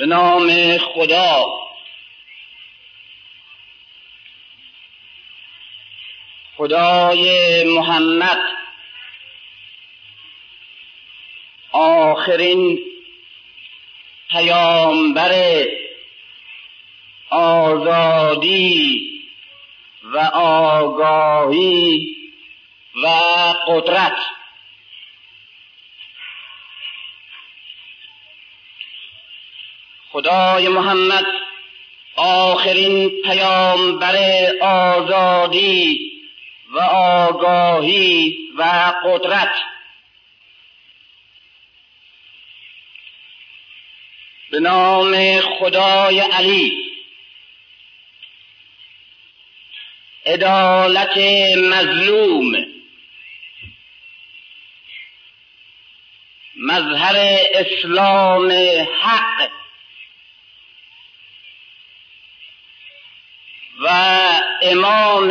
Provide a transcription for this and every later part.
به نام خدا. خدای محمد. آخرین پیامبر آزادی و آگاهی و قدرت. خدای محمد آخرین پیامبر آزادی و آگاهی و قدرت. به نام خدای علی عدالت مظلوم مظهر اسلام حق. و امام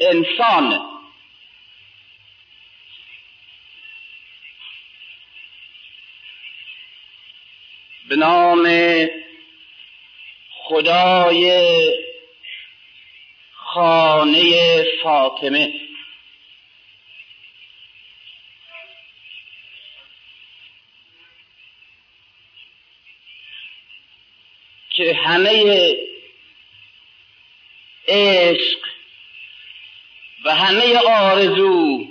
انسان. به نام خدای خانه فاطمه. که همه عشق و همه آرزو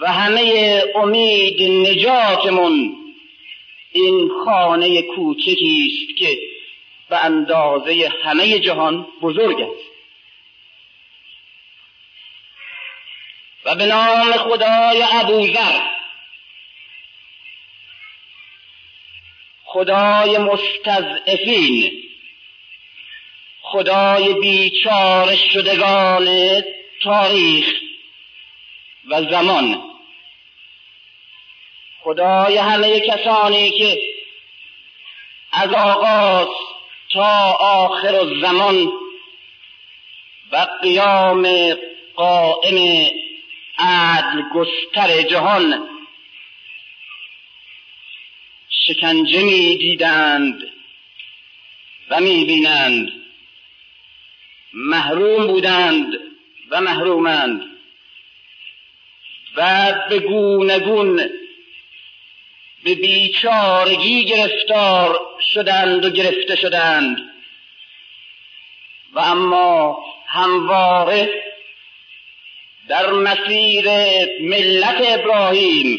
و همه امید نجاتمون این خانه کوچکی است که به اندازه همه جهان بزرگ است. و به نام خدای ابوذر خدای مستضعفین خدای بیچار شدگان تاریخ و زمان. خدای همه کسانی که از آغاز تا آخر الزمان و قیام قائم عدل گستر جهان شکنجه می دیدند و می بینند محروم بودند و محرومند. و به گونگون به بیچارگی گرفتار شدند و گرفته شدند. و اما همواره در مسیر ملت ابراهیم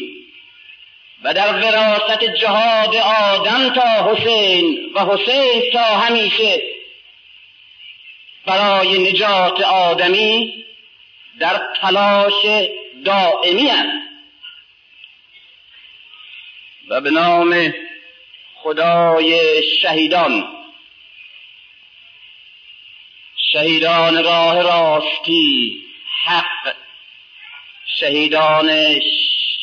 و در وراست جهاد آدم تا حسین و حسین تا همیشه برای نجات آدمی در تلاش دائمی است. و به نام خدای شهیدان. شهیدان راه راستی حق. شهیدان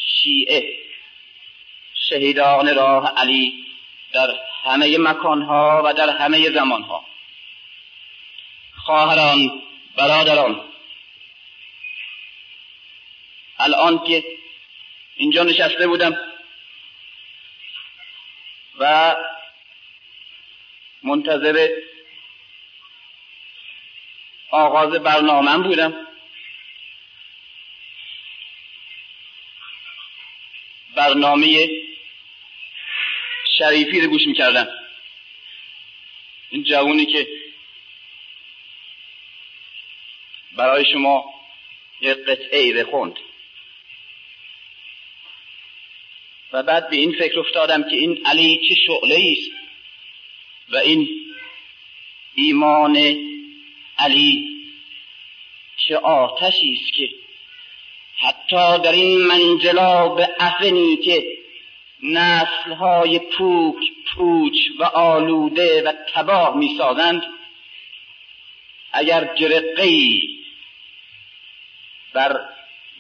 شیعه. شهیدان راه علی در همه مکانها و در همه زمانها. خواهران برادران. الان که اینجا نشسته بودم و منتظر آغاز برنامه بودم. برنامه شریفی رو گوش می‌کردم. این جوونی که برای شما یک قطعه بخوند. و بعد به این فکر افتادم که این علی چه شعله است و این ایمان علی چه آتشی است که حتی در این منجلاب افنی که نسلهای پوک پوچ و آلوده و تباه می‌سازند اگر جرقهای بر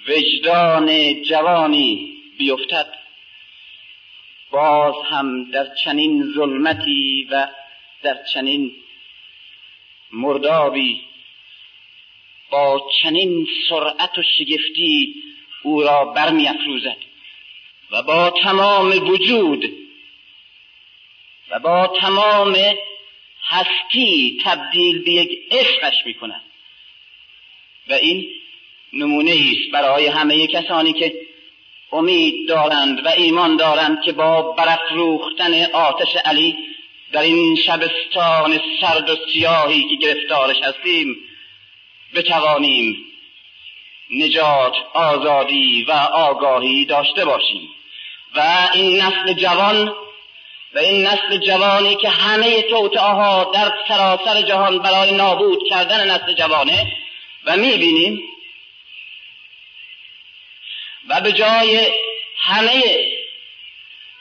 وجدان جوانی بیفتد. باز هم در چنین ظلمتی و در چنین مردابی با چنین سرعت و شگفتی او را برمی و با تمام وجود و با تمام هستی تبدیل به یک عشقش می‌کند. و این نمونه است برای همه کسانی که امید دارند و ایمان دارند که با برافروختن آتش علی در این شبستان سرد و سیاهی که گرفتارش هستیم بتوانیم نجات آزادی و آگاهی داشته باشیم. و این نسل جوان و این نسل جوانی که همه توتعها در سراسر جهان برای نابود کردن نسل جوانه و می‌بینیم و به جای همه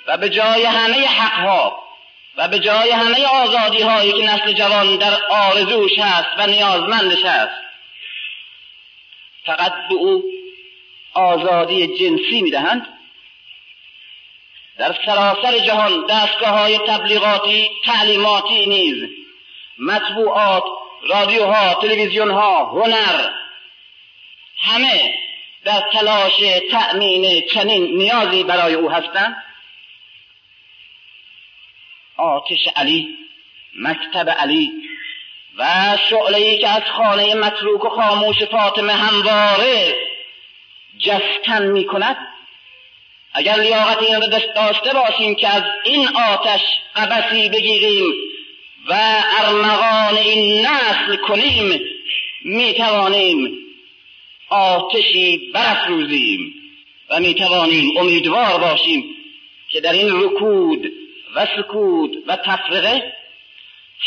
و به جای همه حقها و به جای همه آزادی هایی که نسل جوان در آرزوش هست و نیازمندش هست فقط به او آزادی جنسی می‌دهند. در سراسر جهان دستگاه های تبلیغاتی تعلیماتی نیز مطبوعات رادیوها تلویزیونها هنر همه در تلاش تأمین چنین نیازی برای او هستند؟ آتش علی مکتب علی و شعله که از خانه متروک و خاموش فاطمه همواره جستن می کند اگر لیاقت این را داشته باشیم که از این آتش قبسی بگیریم و ارمغان این نسل کنیم می توانیم آتشی برافروزیم و می توانیم امیدوار باشیم که در این رکود و سکود و تفرقه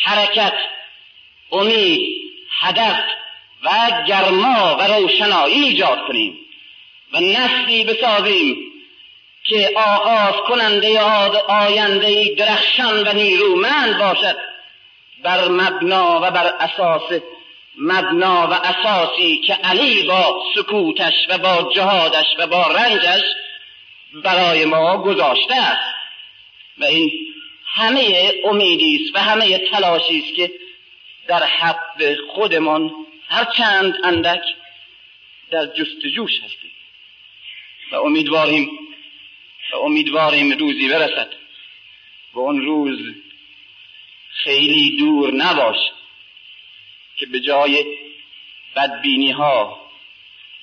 حرکت امید هدف و گرما و روشنایی ایجاد کنیم و نسلی بسازیم که آغاز کننده آینده درخشان و نیرومند باشد بر مبنا و بر اساس مبنا و اساسی که علی با سکوتش و با جهادش و با رنجش برای ما گذاشته است. و این همه امیدی است و همه تلاشی است که در حق خودمان هر چند اندک در جستجوش هستیم. و امیدواریم و امیدواریم روزی برسد. و اون روز خیلی دور نباشد که به جای بدبینی ها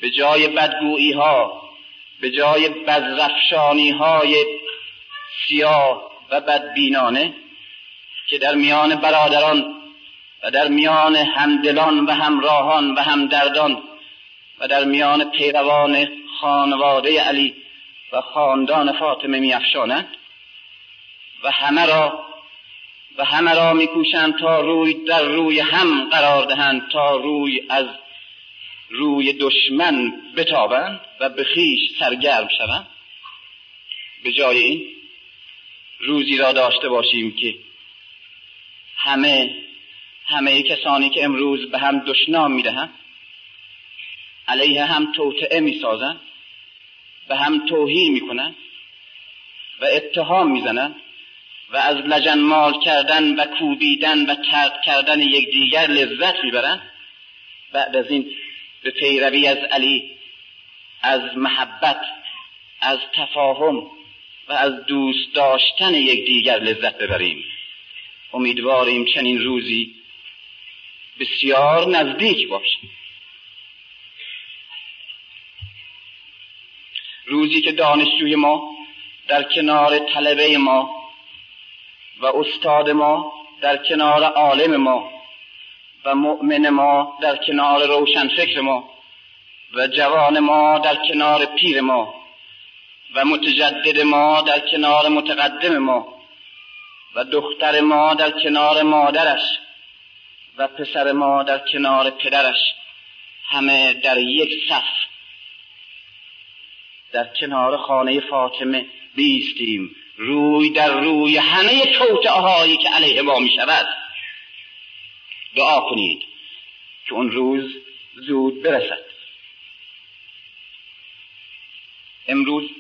به جای بدگویی ها به جای بزرفشانی های سیاه و بدبینانه که در میان برادران و در میان همدلان و همراهان و همدردان و در میان پیروان خانواده علی و خاندان فاطمه میافشانند و همه را و همه را میکوشند تا روی در روی هم قرار دهند تا روی از روی دشمن بتابند و به خیش سرگرم شوند. به جای این روزی را داشته باشیم که همه همه کسانی که امروز به هم دشنام می‌دهند علیه هم توطعه می‌سازند به هم توهین می‌کنند و اتهام می‌زنند. و از لجنمال کردن و کوبیدن و ترد کردن یکدیگر لذت می‌برند بعد از این به پیروی از علی از محبت از تفاهم و از دوست داشتن یکدیگر لذت ببریم. امیدواریم چنین روزی بسیار نزدیک باشه روزی که دانشجوی ما در کنار طلبه ما و استاد ما در کنار عالم ما و مؤمن ما در کنار روشن فکر ما و جوان ما در کنار پیر ما و متجدد ما در کنار متقدم ما و دختر ما در کنار مادرش و پسر ما در کنار پدرش. همه در یک صف. در کنار خانه فاطمه بیستیم. روی در روی همه توتعه که علیه ما می شود دعا کنید که اون روز زود برسد. امروز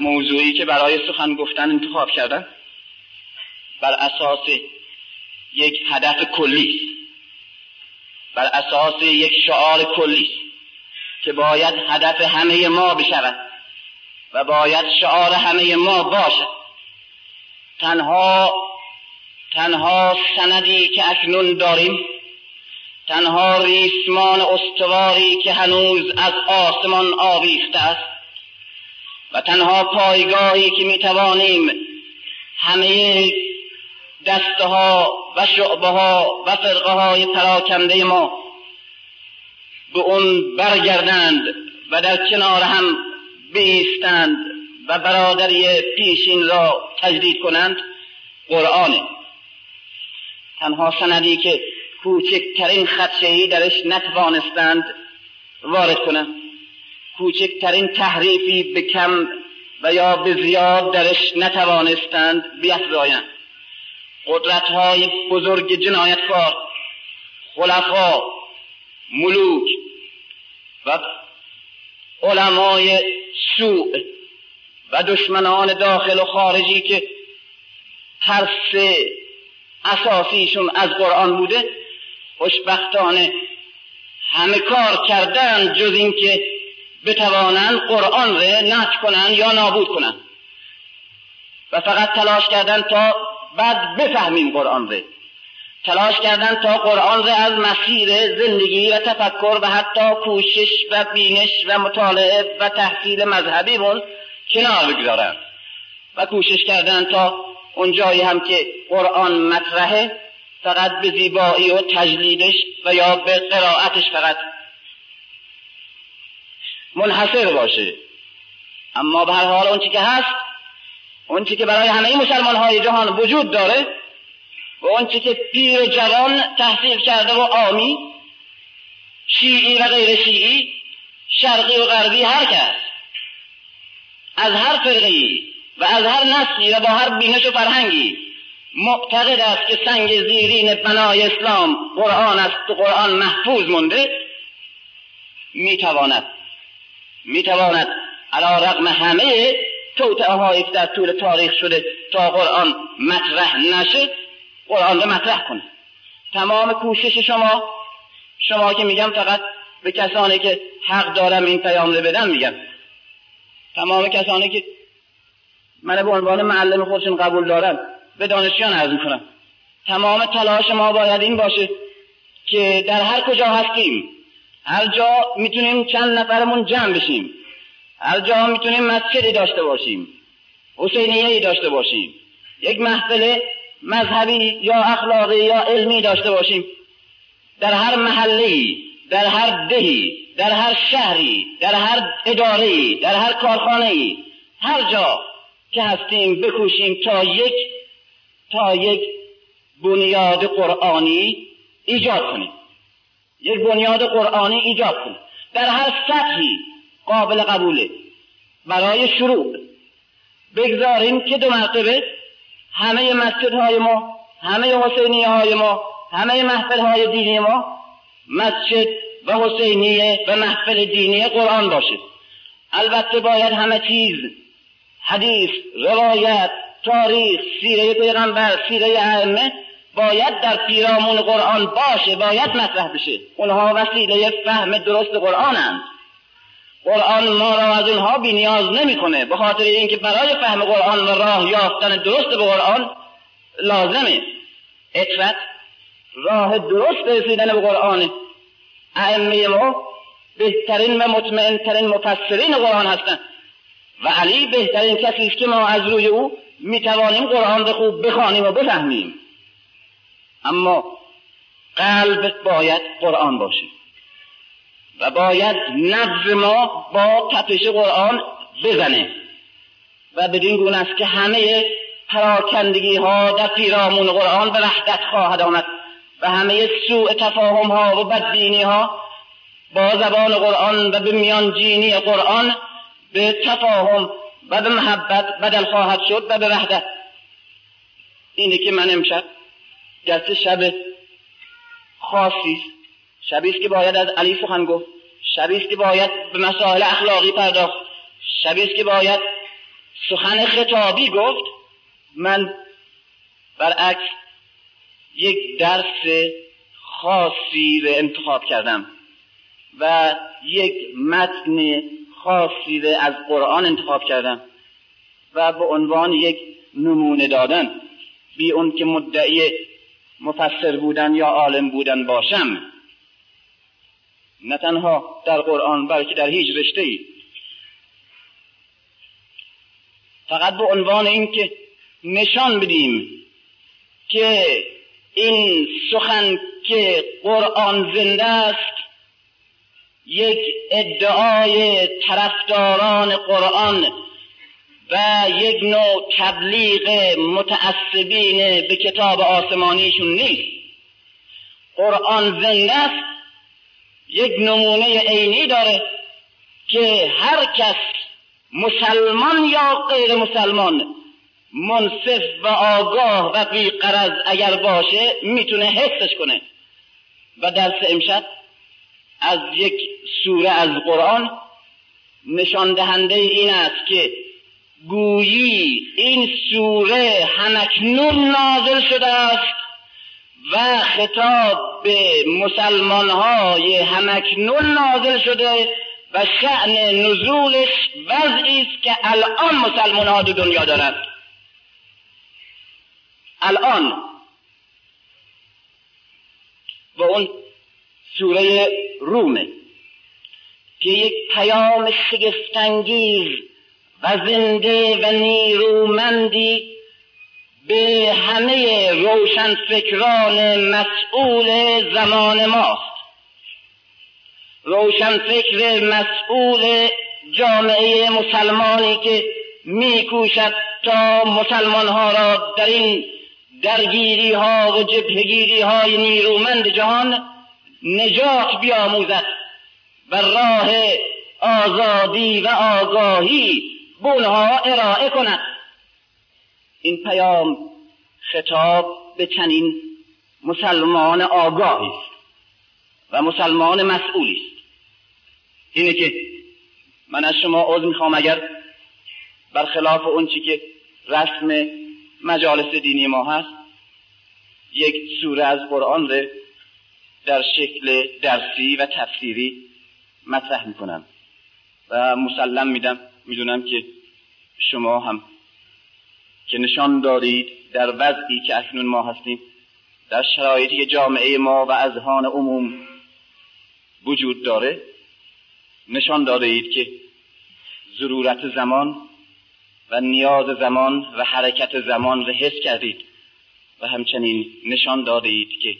موضوعی که برای سخن گفتن انتخاب کردن بر اساس یک هدف کلی. بر اساس یک شعار کلی. که باید هدف همه ما بشود. و باید شعار همه ما باشد. تنها تنها سندی که اکنون داریم تنها ریسمان استواری که هنوز از آسمان آویخته است و تنها پایگاهی که می توانیم همه دسته ها و شعبه ها و فرقه های پراکنده ما به اون برگردند و در کنار هم بیستند و برادری پیشین را تجدید کنند قرآنه تنها سندی که کوچکترین خدشه درش نتوانستند وارد کنند. کوچکترین تحریفی به کم و یا به زیاد درش نتوانستند بیفزایند قدرت های بزرگ جنایتکار خلفا ملوک و علمای سوء و دشمنان داخل و خارجی که ترس اساسیشون از قرآن بوده خوشبختانه همه کار کردن جز اینکه بتوانند قرآن را نت کنند یا نابود کنند و فقط تلاش کردن تا بعد بفهمیم قرآن را تلاش کردن تا قرآن را از مسیر زندگی و تفکر و حتی کوشش و بینش و مطالعه و تحصیل مذهبی بون کنار بگذارند و کوشش کردن تا اون جایی هم که قرآن مطرحه فقط به زیبایی و تجلیدش و یا به قرائتش فقط منحصر باشه. اما به هر حال اون که هست اون که برای همه مسلمان های جهان وجود داره و اون که پیر جوان تحصیل کرده و آمی شیعی و غیر شیعی شرقی و غربی هر کس. از هر فرقی و از هر نسلی و با هر بینش و فرهنگی معتقد است که سنگ زیرین بنای اسلام قرآن است و قرآن محفوظ مونده می‌تواند می‌تواند علا رقم همه توتعه هایی که در طول تاریخ شده تا قرآن مطرح نشه قرآن مطرح کنه. تمام کوشش شما شما که میگم فقط به کسانی که حق دارم این پیام رو بدم میگم. تمام کسانی که من به عنوان معلم خودشون قبول دارم به دانشیان عرض می‌کنم. تمام تلاش ما باید این باشه که در هر کجا هستیم هر جا می‌تونیم چند نفرمون جمع بشیم هر جا می‌تونیم مسجدی داشته باشیم حسینیه داشته باشیم یک محفل مذهبی یا اخلاقی یا علمی داشته باشیم. در هر محله در هر دهی در هر شهری در هر اداره در هر کارخانه هر جا که هستیم بکوشیم تا یک تا یک بنیاد قرآنی ایجاد کنیم. یک بنیاد قرآنی ایجاد کنیم. در هر سطحی قابل قبوله. برای شروع بگذاریم که دو مرتبه همه مسجدهای ما همه حسینی های ما همه محفل های دینی ما مسجد و حسینیه و محفل دینی قرآن باشه. البته باید همه چیز حدیث روایت تاریخ سیره پیغمبر سیره ائمه باید در پیرامون قرآن باشه باید مطرح بشه. اونها وسیله فهم درست قرآنند. قرآن ما را از اونها بی نیاز نمی‌کنه به خاطر اینکه برای فهم قرآن و راه یافتن درست به قرآن لازمه. اطفت راه درست رسیدن به قرآن. ائمه ما بهترین و مطمئنترین مفسرین قرآن هستند و علی بهترین کسی است که ما از روی او می‌توانیم قرآن را خوب بخوانیم و بفهمیم. اما قلب باید قرآن باشه. و باید نبض ما با تپش قرآن بزنه. و بدین گونه است که همه پراکندگی ها در پیرامون قرآن به وحدت خواهد آمد و همه سوء تفاهم ها و بدبینی ها با زبان قرآن و به میانجینی قرآن به تفاهم و به محبت بدل خواهد شد و به وحدت. اینه که من امشب جلسه شب خاصی شبی است که باید از علی سخن گفت. شبی است که باید به مسائل اخلاقی پرداخت. شبی است که باید سخن خطابی گفت. من برعکس یک درس خاصی رو انتخاب کردم و یک متن خاصی رو از قرآن انتخاب کردم و به عنوان یک نمونه دادن. بی اون که مدعی مفسر بودن یا عالم بودن باشم. نه تنها در قرآن بلکه در هیچ رشته ای فقط به عنوان اینکه نشان بدیم که این سخن که قرآن زنده است یک ادعای طرفداران قرآن و یک نوع تبلیغ متعصبین به کتاب آسمانیشون نیست. قرآن زنده است یک نمونه عینی داره که هر کس مسلمان یا غیر مسلمان منصف و آگاه و بیقرض اگر باشه می‌تونه حسش کنه. و درس امشب از یک سوره از قرآن نشان دهنده این است که گویی این سوره همکنون نازل شده است. و خطاب به مسلمان های همکنون نازل شده و شعن نزولش وضعی است که الان مسلمان ها دنیا دارد الان. و اون سوره رومه که یک پیام شگفتانگیز و زنده و نیرومندی به همه روشن فکران مسئول زمان ماست. روشن فکر مسئول جامعه مسلمانی که میکوشد تا مسلمان ها را در این درگیری ها و جبهگیری های نیرومند جهان نجات بیاموزد و راه آزادی و آگاهی به ارائه کند. این پیام خطاب به چنین مسلمان آگاهی است و مسلمان مسئولی است. اینه که من از شما عذر می‌خوام اگر برخلاف اون چی که رسم مجالس دینی ما هست یک سوره از قرآن رو در شکل درسی و تفسیری مطرح می‌کنم. و مسلم میدم. می‌دونم که شما هم که نشان دارید در وضعی که اکنون ما هستیم در شرایطی که جامعه ما و اذهان عموم وجود داره نشان دارید که ضرورت زمان و نیاز زمان و حرکت زمان را حس کردید و همچنین نشان دادید که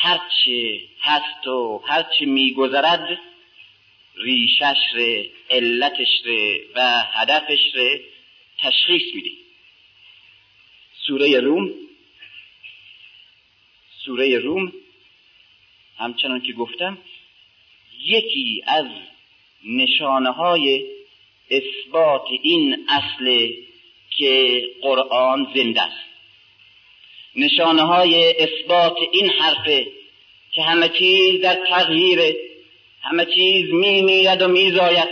هرچه هست و هرچه میگذرد ریشش ره علتش ره و هدفش ره تشخیص میده سوره روم سوره روم همچنان که گفتم یکی از نشانه های اثبات این اصل که قرآن زنده است. نشانه های اثبات این حرفه که همه چیز در تغییر همه چیز می میرد و میزاید.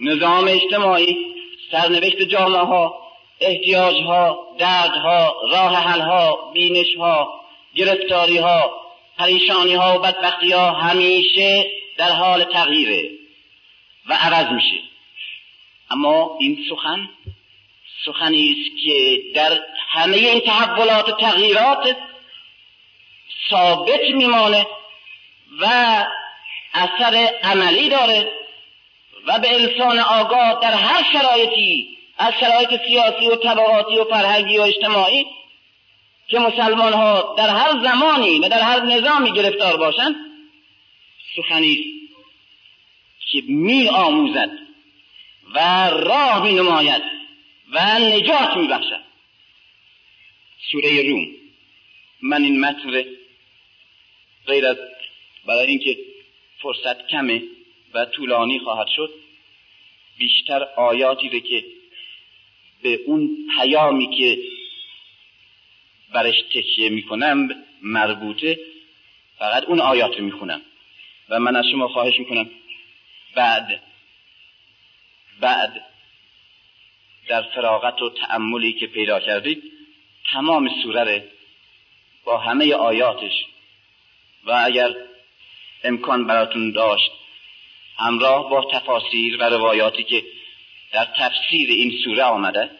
نظام اجتماعی سرنوشت جامعه ها احتیاج ها درد ها راه حل ها بینش ها گرفتاری ها پریشانی ها و بدبختی ها همیشه در حال تغییره و عوض میشه. اما این سخن سخنی است که در همه این تحولات و تغییرات ثابت میمانه و اثر عملی داره. و به انسان آگاه در هر شرایطی از شرایط سیاسی و طبقاتی و فرهنگی و اجتماعی که مسلمان ها در هر زمانی و در هر نظامی گرفتار باشند سخنی که می آموزد و راه می نماید و نجات می بخشد سوره روم. من این متن غیر از برای اینکه فرصت کمه و طولانی خواهد شد بیشتر آیاتی رو که به اون پیامی که برش تکیه می‌کنم مربوطه فقط اون آیات رو می‌خونم. و من از شما خواهش می‌کنم بعد بعد در فراغت و تأملی که پیدا کردید تمام سوره با همه آیاتش و اگر امکان براتون داشت همراه با تفاسیر و روایاتی که در تفسیر این سوره آمده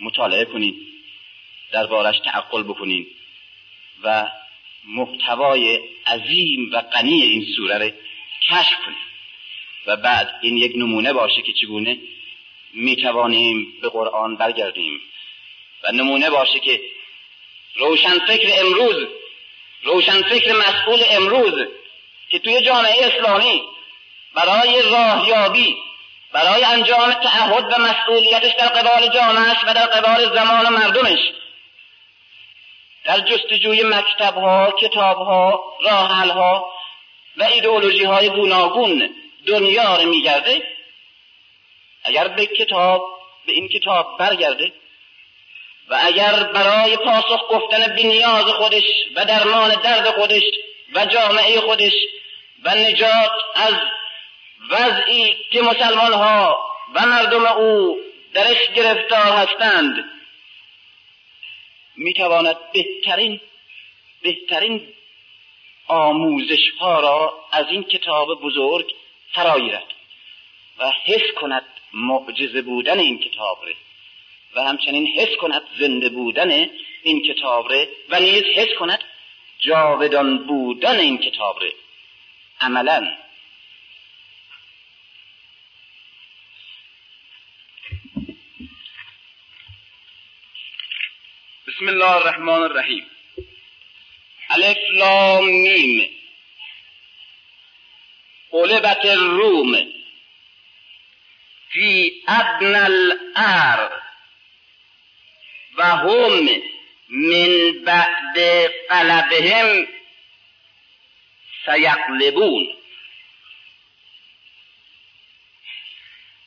مطالعه کنین دربارش تعقل بکنین و محتوای عظیم و غنی این سوره رو کشف کنیم و بعد این یک نمونه باشه که چگونه می‌توانیم به قرآن برگردیم و نمونه باشه که روشن فکر امروز روشن فکر مسئول امروز که توی جامعه اسلامی برای راهیابی برای انجام تعهد و مسئولیتش در قبال جامعهش و در قبال زمان و مردمش. در جستجوی مکتب ها کتاب و ایدئولوژی های گوناگون دنیا رو میگرده. اگر به کتاب به این کتاب برگرده و اگر برای پاسخ گفتن به نیاز خودش و درمان درد خودش و جامعه خودش و نجات از وضعی که مسلمان ها و مردم او درش گرفتار هستند. می‌تواند بهترین بهترین آموزش ها را از این کتاب بزرگ فرایرد و حس کند معجزه بودن این کتاب ره و همچنین حس کند زنده بودن این کتاب ره و نیز حس کند جاودان بودن این کتاب ره عملا بسم الله الرحمن الرحیم ألف لام میم قلبت الروم. فی ادن الأرض و هم من بعد قلبهم سیقلبون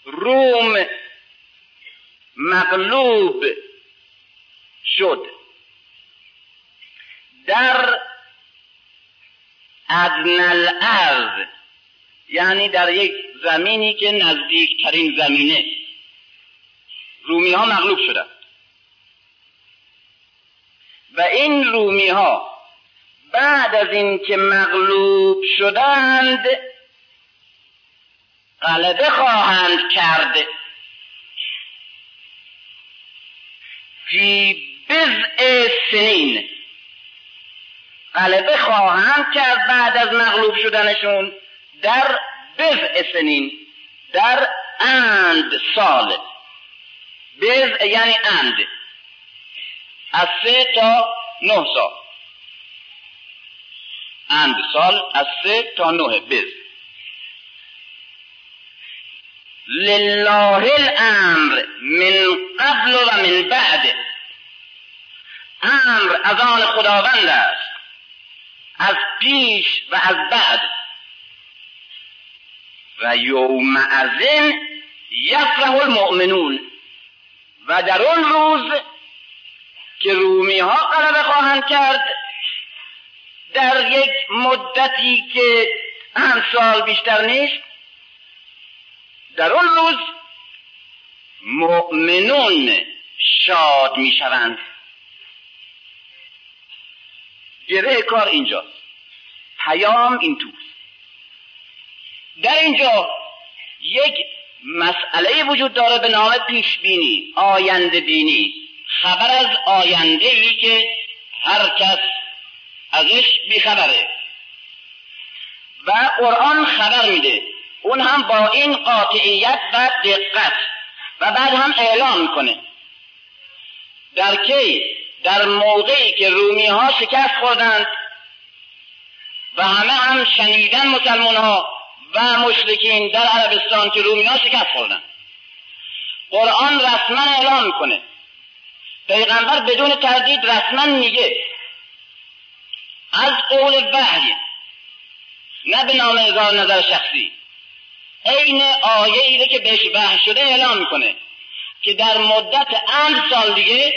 روم مغلوب شد. در ادن الارض یعنی در یک زمینی که نزدیکترین زمینه رومی ها مغلوب شدند. و این رومی ها بعد از اینکه مغلوب شدند غلبه خواهند کرد. فی بزع سنین. غلبه خواهند کرد بعد از مغلوب شدنشون در بزع سنین در اند سال. بزع یعنی اند. از سه تا نه سال. اند سال از سه تا نه بز. لله الامر من قبل و من بعد. امر از آن خداوند است. از پیش و از بعد. و یوم ازن یفرح المؤمنون. و در اون روز که رومی ها غلبه خواهند کرد در یک مدتی که هم سال بیشتر نیست در اون روز مؤمنون شاد می‌شوند. گره کار اینجا. پیام این تو. در اینجا یک مسئله وجود داره به نام پیش بینی آینده بینی خبر از آینده ای که هر کس ازش بیخبره. و قرآن خبر میده. اون هم با این قاطعیت و دقت و بعد هم اعلام می‌کنه. در کی؟ در موقعی که رومی ها شکست خوردند و همه هم شنیدن مسلمان ها و مشرکین در عربستان که رومی ها شکست خوردند. قرآن رسما اعلام می‌کنه. پیغمبر بدون تردید رسما میگه از قول وحی نه به نام اظهار نظر شخصی. عین آیه ایده که بهش وحی شده اعلام می‌کنه که در مدت اند سال دیگه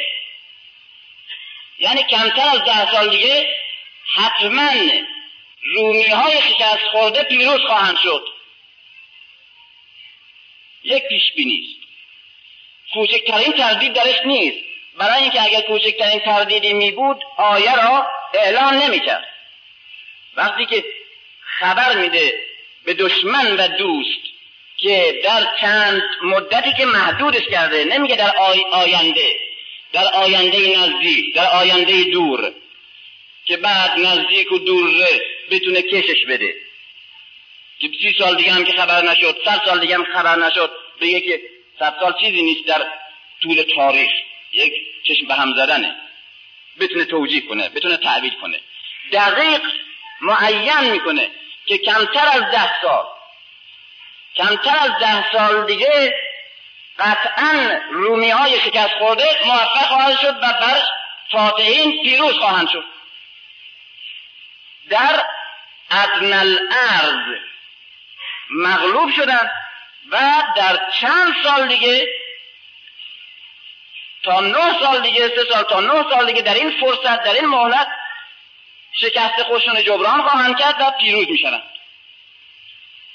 یعنی کمتر از ده سال دیگه حتما رومی های شکست خورده پیروز خواهند شد. یک پیش بینی کوچکترین تردید درش نیست. برای اینکه اگر کوچکترین تردیدی می بود آیه را اعلان نمی‌کرد. وقتی که خبر میده به دشمن و دوست که در چند مدتی که محدودش کرده نمیگه در آی آینده در آینده نزدیک در آینده دور که بعد نزدیک و دور بتونه کشش بده. که سی سال دیگه هم که خبر نشد صد سال دیگه هم خبر نشد به که صد سال چیزی نیست در طول تاریخ. یک چشم به هم زدنه. بتونه توجیه کنه بتونه تعبیر کنه. دقیق معین می‌کنه که کمتر از ده سال کمتر از ده سال دیگه قطعا رومی های شکست خورده موفق خواهد شد و بر فاتحین پیروز خواهند شد. در ادن الارض مغلوب شدن و در چند سال دیگه تا نه سال دیگه سه سال تا نه سال دیگه در این فرصت در این مهلت شکست خودشون جبران خواهند کرد و پیروز می‌شوند.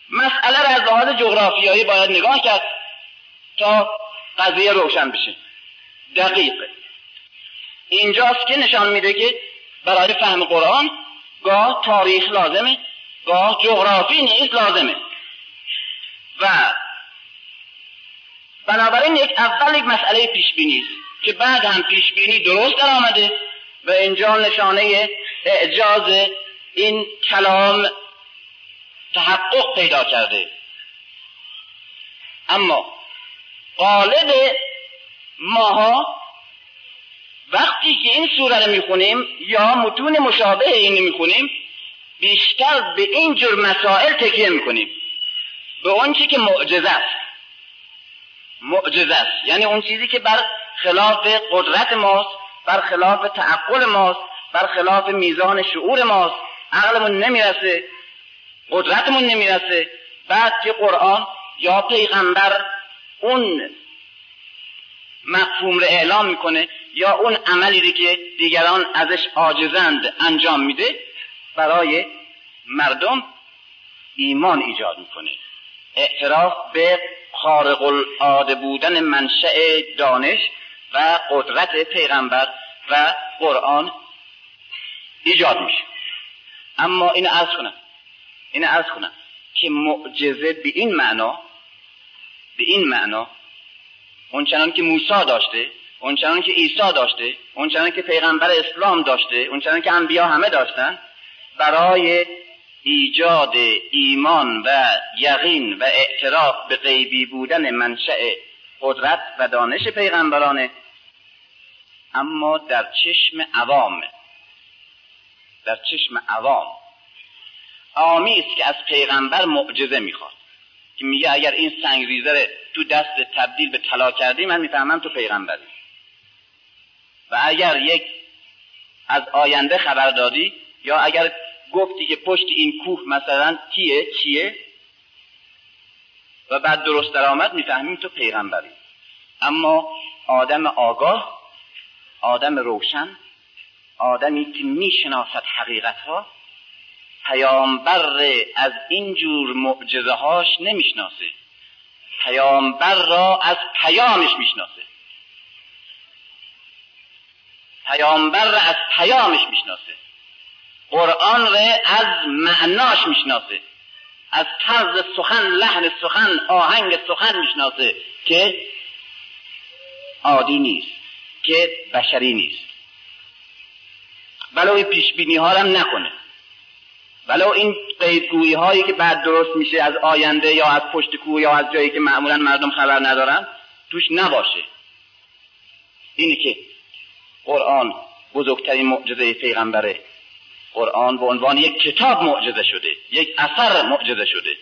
مسئله را از لحاظ جغرافیایی باید نگاه کرد تا قضیه روشن بشه. دقیق. اینجاست که نشان میده که برای فهم قرآن گاه تاریخ لازمه گاه جغرافی نیز لازمه. و بنابراین یک اول یک مسئله پیش بینی که بعد هم پیش بینی درست در آمده و اینجا نشانه اعجاز این کلام تحقق پیدا کرده. اما قالب ماها وقتی که این سوره رو می‌خونیم یا متون مشابه این می‌خونیم بیشتر به این جور مسائل تکیه می‌کنیم. به اون که معجزه است. معجزه است. یعنی اون چیزی که بر خلاف قدرت ماست بر خلاف تعقل ماست بر خلاف میزان شعور ماست. عقلمون نمی‌رسه قدرتمون نمی‌رسه. بعد که قرآن یا پیغمبر اون مفهوم رو اعلام می‌کنه یا اون عملی که دیگران ازش عاجزند انجام میده برای مردم ایمان ایجاد می‌کنه. اعتراف به خارق العاده بودن منشأ دانش و قدرت پیغمبر و قرآن ایجاد میشه. اما این ارز کنم این ارز کنم که معجزه به این معنا به این معنا اونچنان که موسی داشته اونچنان که عیسی داشته اونچنان که پیغمبر اسلام داشته اونچنان که انبیا همه داشتن برای ایجاد ایمان و یقین و اعتراف به غیبی بودن منشأ قدرت و دانش پیغمبرانه اما در چشم عوام در چشم عوام آمی است که از پیغمبر معجزه می‌خواد. که میگه اگر این سنگ ریزه تو دست تبدیل به طلا کردی من می‌فهمم تو پیغمبری. و اگر یک از آینده خبر دادی یا اگر گفتی که پشت این کوه مثلا کیه؟ چیه؟ و بعد درست درآمد می‌فهمیم تو پیغمبری. اما آدم آگاه آدم روشن آدمی که می‌شناسد حقیقت ها پیامبر از این جور معجزه هاش نمی‌شناسه. پیامبر را از پیامش می‌شناسه. پیامبر را از پیامش می‌شناسه. قرآن را از معناش می‌شناسه. از طرز سخن لحن سخن آهنگ سخن می‌شناسه که عادی نیست که بشری نیست. ولو پیش بینی ها هم نکنه. ولو این قیدگویی هایی که بعد درست میشه از آینده یا از پشت کوه یا از جایی که معمولا مردم خبر ندارن توش نباشه. اینه که قرآن بزرگترین معجزه پیغمبره. قرآن به عنوان یک کتاب معجزه شده یک اثر معجزه شده.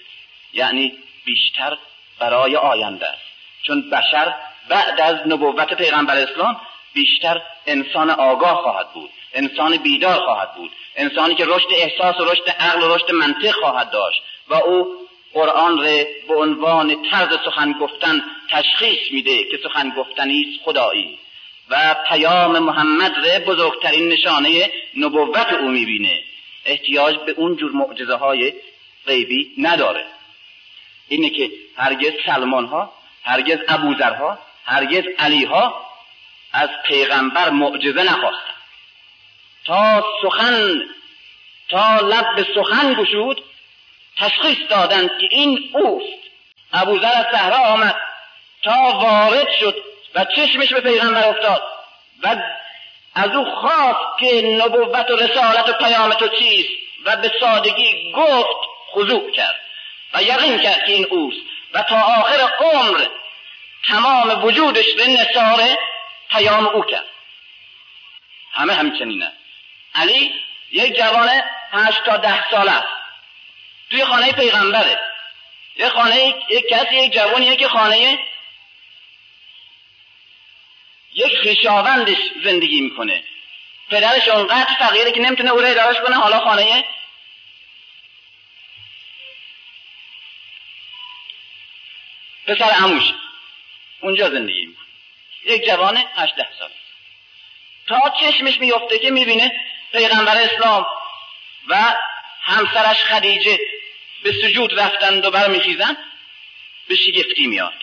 یعنی بیشتر برای آینده است. چون بشر بعد از نبوت پیغمبر اسلام بیشتر انسان آگاه خواهد بود انسان بیدار خواهد بود انسانی که رشد احساس و رشد عقل و رشد منطق خواهد داشت. و او قرآن را به عنوان طرز سخن گفتن تشخیص میده که سخن گفتنی خدایی. و پیام محمد را بزرگترین نشانه نبوت او می‌بینه. احتیاج به اون جور معجزه های غیبی نداره. اینه که هرگز سلمان ها هرگز ابوذر ها هرگز علی ها از پیغمبر معجزه نخواستن تا سخن تا لب به سخن گشود تشخیص دادند که این اوست. ابوذر از صحرا آمد. تا وارد شد و چشمش به پیغمبر افتاد و از او خواست که نبوت و رسالت و پیام تو چیست و به سادگی گفت خضوع کرد و یقین کرد که این اوست و تا آخر عمر تمام وجودش به نصار پیام او کرد. همه همچنینه. علی یک جوان هشت تا ده ساله است. توی خانه پیغمبره. یک خانه یک کسی یک جوانیه که خانه یک خیشاوندش زندگی می‌کنه. پدرش اونقدر فقیره که نمی‌تونه او را ادارش کنه حالا خانه؟ پسر عموش. اونجا زندگی می‌کنه. یک جوان هشته سال تا چشمش میفته که می‌بینه پیغمبر اسلام و همسرش خدیجه به سجود رفتند و برمیخیزند به شگفتی میاد.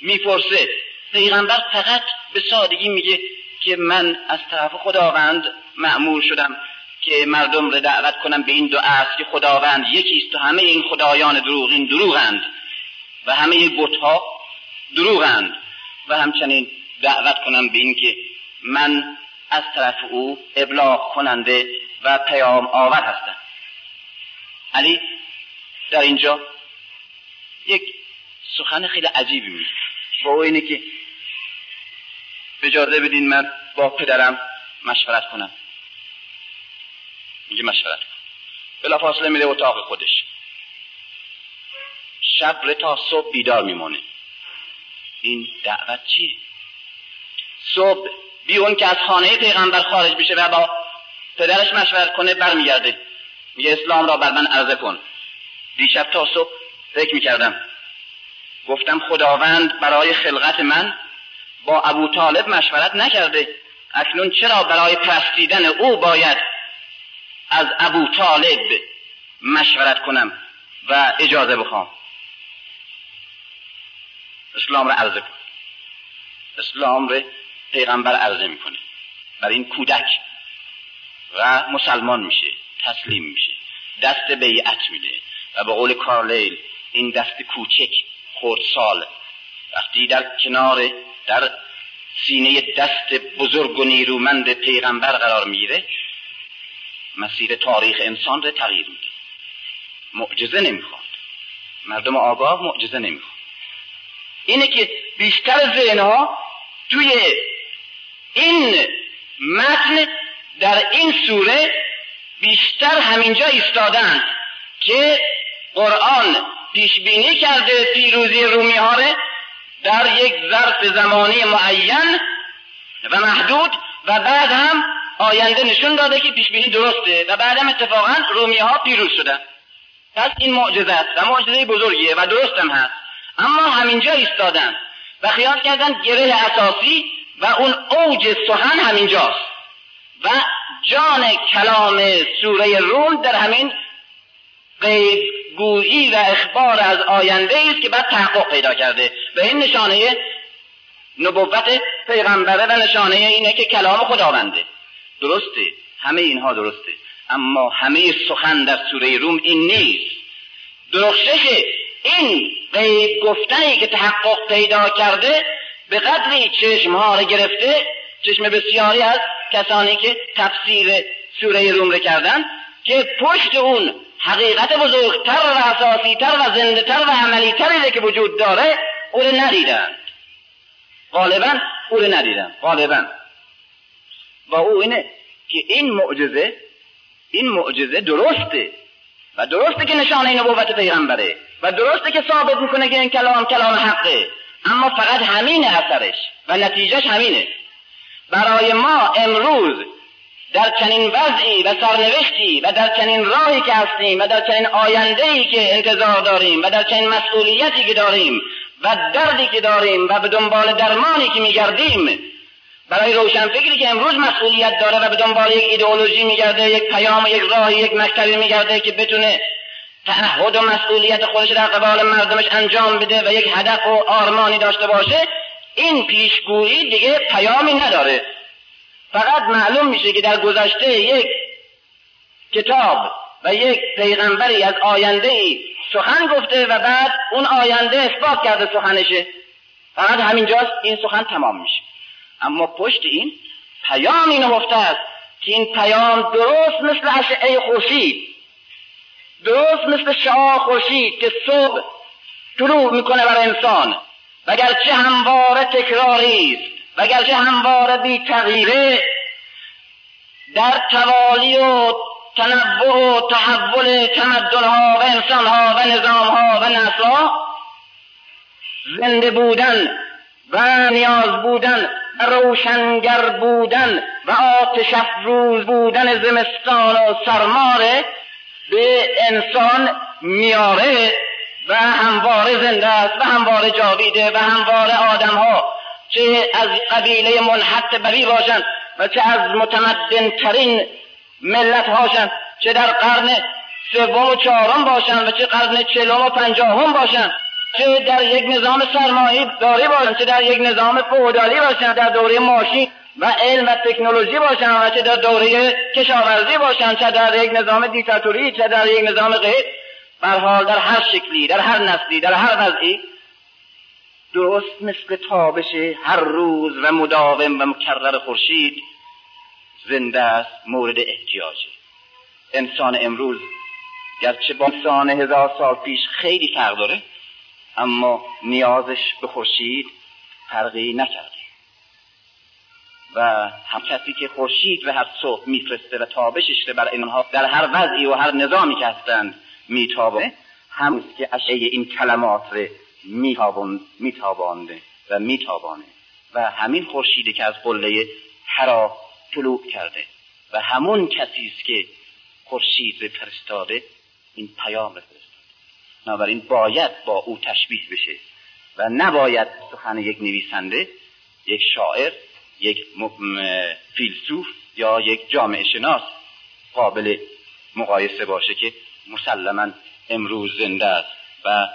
می‌پرسه پیغمبر فقط به سادگی میگه که من از طرف خداوند معمول شدم که مردم را دعوت کنم به این دو است که خداوند یکیست و همه این خدایان دروغین دروغند و همه بتها دروغند و همچنین دعوت کنم به این که من از طرف او ابلاغ کننده و پیام آور هستم. علی در اینجا یک سخن خیلی عجیبی میگه. با اینه که اجازه بدین من با پدرم مشورت کنم. میگه مشورت کن. بلا فاصله میره اتاق خودش. شب تا صبح بیدار میمونه. این دعوت چیه؟ صبح بیون که از خانه پیغمبر خارج بشه و با پدرش مشورت کنه برمیگرده. میگه اسلام را بر من عرضه کن. دیشب تا صبح فکر می‌کردم. گفتم خداوند برای خلقت من با ابو طالب مشورت نکرده. اکنون چرا برای پرستیدن او باید از ابو طالب مشورت کنم و اجازه بخوام؟ اسلام را عرضه کن. اسلام را پیغمبر عرضه می‌کنه. بر این کودک و مسلمان میشه تسلیم میشه دست بیعت میده و به قول کارلیل این دست کوچک سال وقتی در کنار در سینه دست بزرگ و نیرومند پیغمبر قرار می‌گیره. مسیر تاریخ انسان رو تغییر میده. معجزه نمی‌خواد. مردم آگاه معجزه نمی‌خواد. اینه که بیشتر ذهنها توی این متن در این سوره بیشتر همینجا ایستادن که قرآن پیش بینی کرده پیروزی رومی ها در یک ظرف زمانی معین و محدود و بعد هم آینده نشون داده که پیش بینی درسته و بعد هم اتفاقا رومی ها پیروز شدن پس این معجزه است و معجزه بزرگیه و درست هم هست. اما همینجا ایستادن و خیال کردن گره اساسی و اون اوج سخن همینجاست. و جان کلام سوره روم در همین غیب گویی و اخبار از آینده است که بعد تحقق پیدا کرده. و این نشانه نبوت پیغمبره و نشانه اینه که کلام خداونده. درسته. همه اینها درسته. اما همه سخن در سوره روم این نیست. درخشش این غیب گفتنی که تحقق پیدا کرده به قدری چشم ها رو گرفته چشم بسیاری از کسانی که تفسیر سوره روم رو کردن که پشت اون حقیقت بزرگتر و اساسیتر و زندهتر و عملیتری که وجود داره او رو ندیدن. غالبا او رو ندیدن. غالبا. و او اینه که این معجزه این معجزه درسته. و درسته که نشانه نبوت پیغمبره. و درسته که ثابت می‌کنه که این کلام کلام حقه. اما فقط همین اثرش و نتیجهش همینه. برای ما امروز در چنین وضعی و سرنوشتی و در چنین راهی که هستیم و در چنین آینده ای که انتظار داریم و در چنین مسئولیتی که داریم و دردی که داریم و به دنبال درمانی که میگردیم برای روشنفکری که امروز مسئولیت داره و به دنبال یک ایدئولوژی میگرده یک پیام و یک راه یک مکتبی میگرده که بتونه تعهد و مسئولیت خودش در قبال مردمش انجام بده و یک هدف و آرمانی داشته باشه این پیشگویی دیگه پیامی نداره. فقط معلوم میشه که در گذشته یک کتاب و یک پیغمبری از آینده ای سخن گفته و بعد اون آینده اثبات کرده سخنشه. فقط همینجاست این سخن تمام میشه. اما پشت این پیام این نهفته است که این پیام درست مثل اشعه خورشید. درست مثل شعاع خورشید که صبح طلوع می‌کنه بر انسان. وگرچه همواره تکراری است وگرچه همواره بی تغییره در توالی و تنوع و تحول تمدنها و انسانها و نظامها و نسلها زنده بودن و نیاز بودن و روشنگر بودن و آتش افروز بودن زمستان و سرماره به انسان میاره و همواره زنده است و همواره جاویده و همواره آدم ها چه از قبیله منحط بری باشند و چه از متمدن ترین ملت هاشند چه در قرن سوم و چهارم باشند و چه قرن چهلم و پنجاهم باشند چه در یک نظام سرمایه داری باشند چه در یک نظام فودالی باشند در دوره ماشین و علم و تکنولوژی باشند و چه در دوره کشاورزی باشند چه در یک نظام دیکتاتوری چه در یک نظام غیر. بر حال در هر شکلی در هر نسلی در هر وضعی درست مثل تابش هر روز و مداوم و مکرر خورشید زنده است مورد احتیاجه انسان امروز گرچه با انسان هزار سال پیش خیلی فرق داره اما نیازش به خورشید فرقی نکرده. و هم کسی که خورشید و هر صبح میفرسته و تابشش بر اینها در هر وضعی و هر نظامی که هستند میتابه هموست که اشعه این کلمات میتابانده و میتابانه و همین خورشیدی که از قله حرا طلوع کرده و همون کسی است که خورشید به فرستاده این پیام رو فرستاده. بنابراین باید با او تشبیه بشه و نباید سخن یک نویسنده یک شاعر یک فیلسوف یا یک جامعه شناس قابل مقایسه باشه که مسلما امروز زنده است و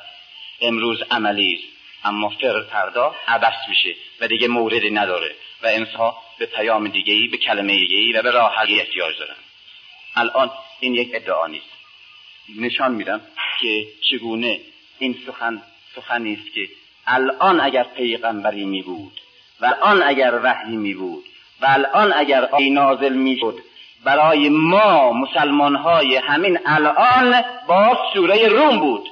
امروز عملی است. اما فر فردا عبس میشه و دیگه موردی نداره و انسان به پیام دیگه به کلمه دیگه ای و به راه احتیاج دارن. الان این یک ادعا نیست. نشان میدم که چگونه این سخن سخنی است که الان اگر پیغمبری می بود و الان اگر وحی می بود و الان اگر آی نازل می شد برای ما مسلمان های همین الان با سوره روم بود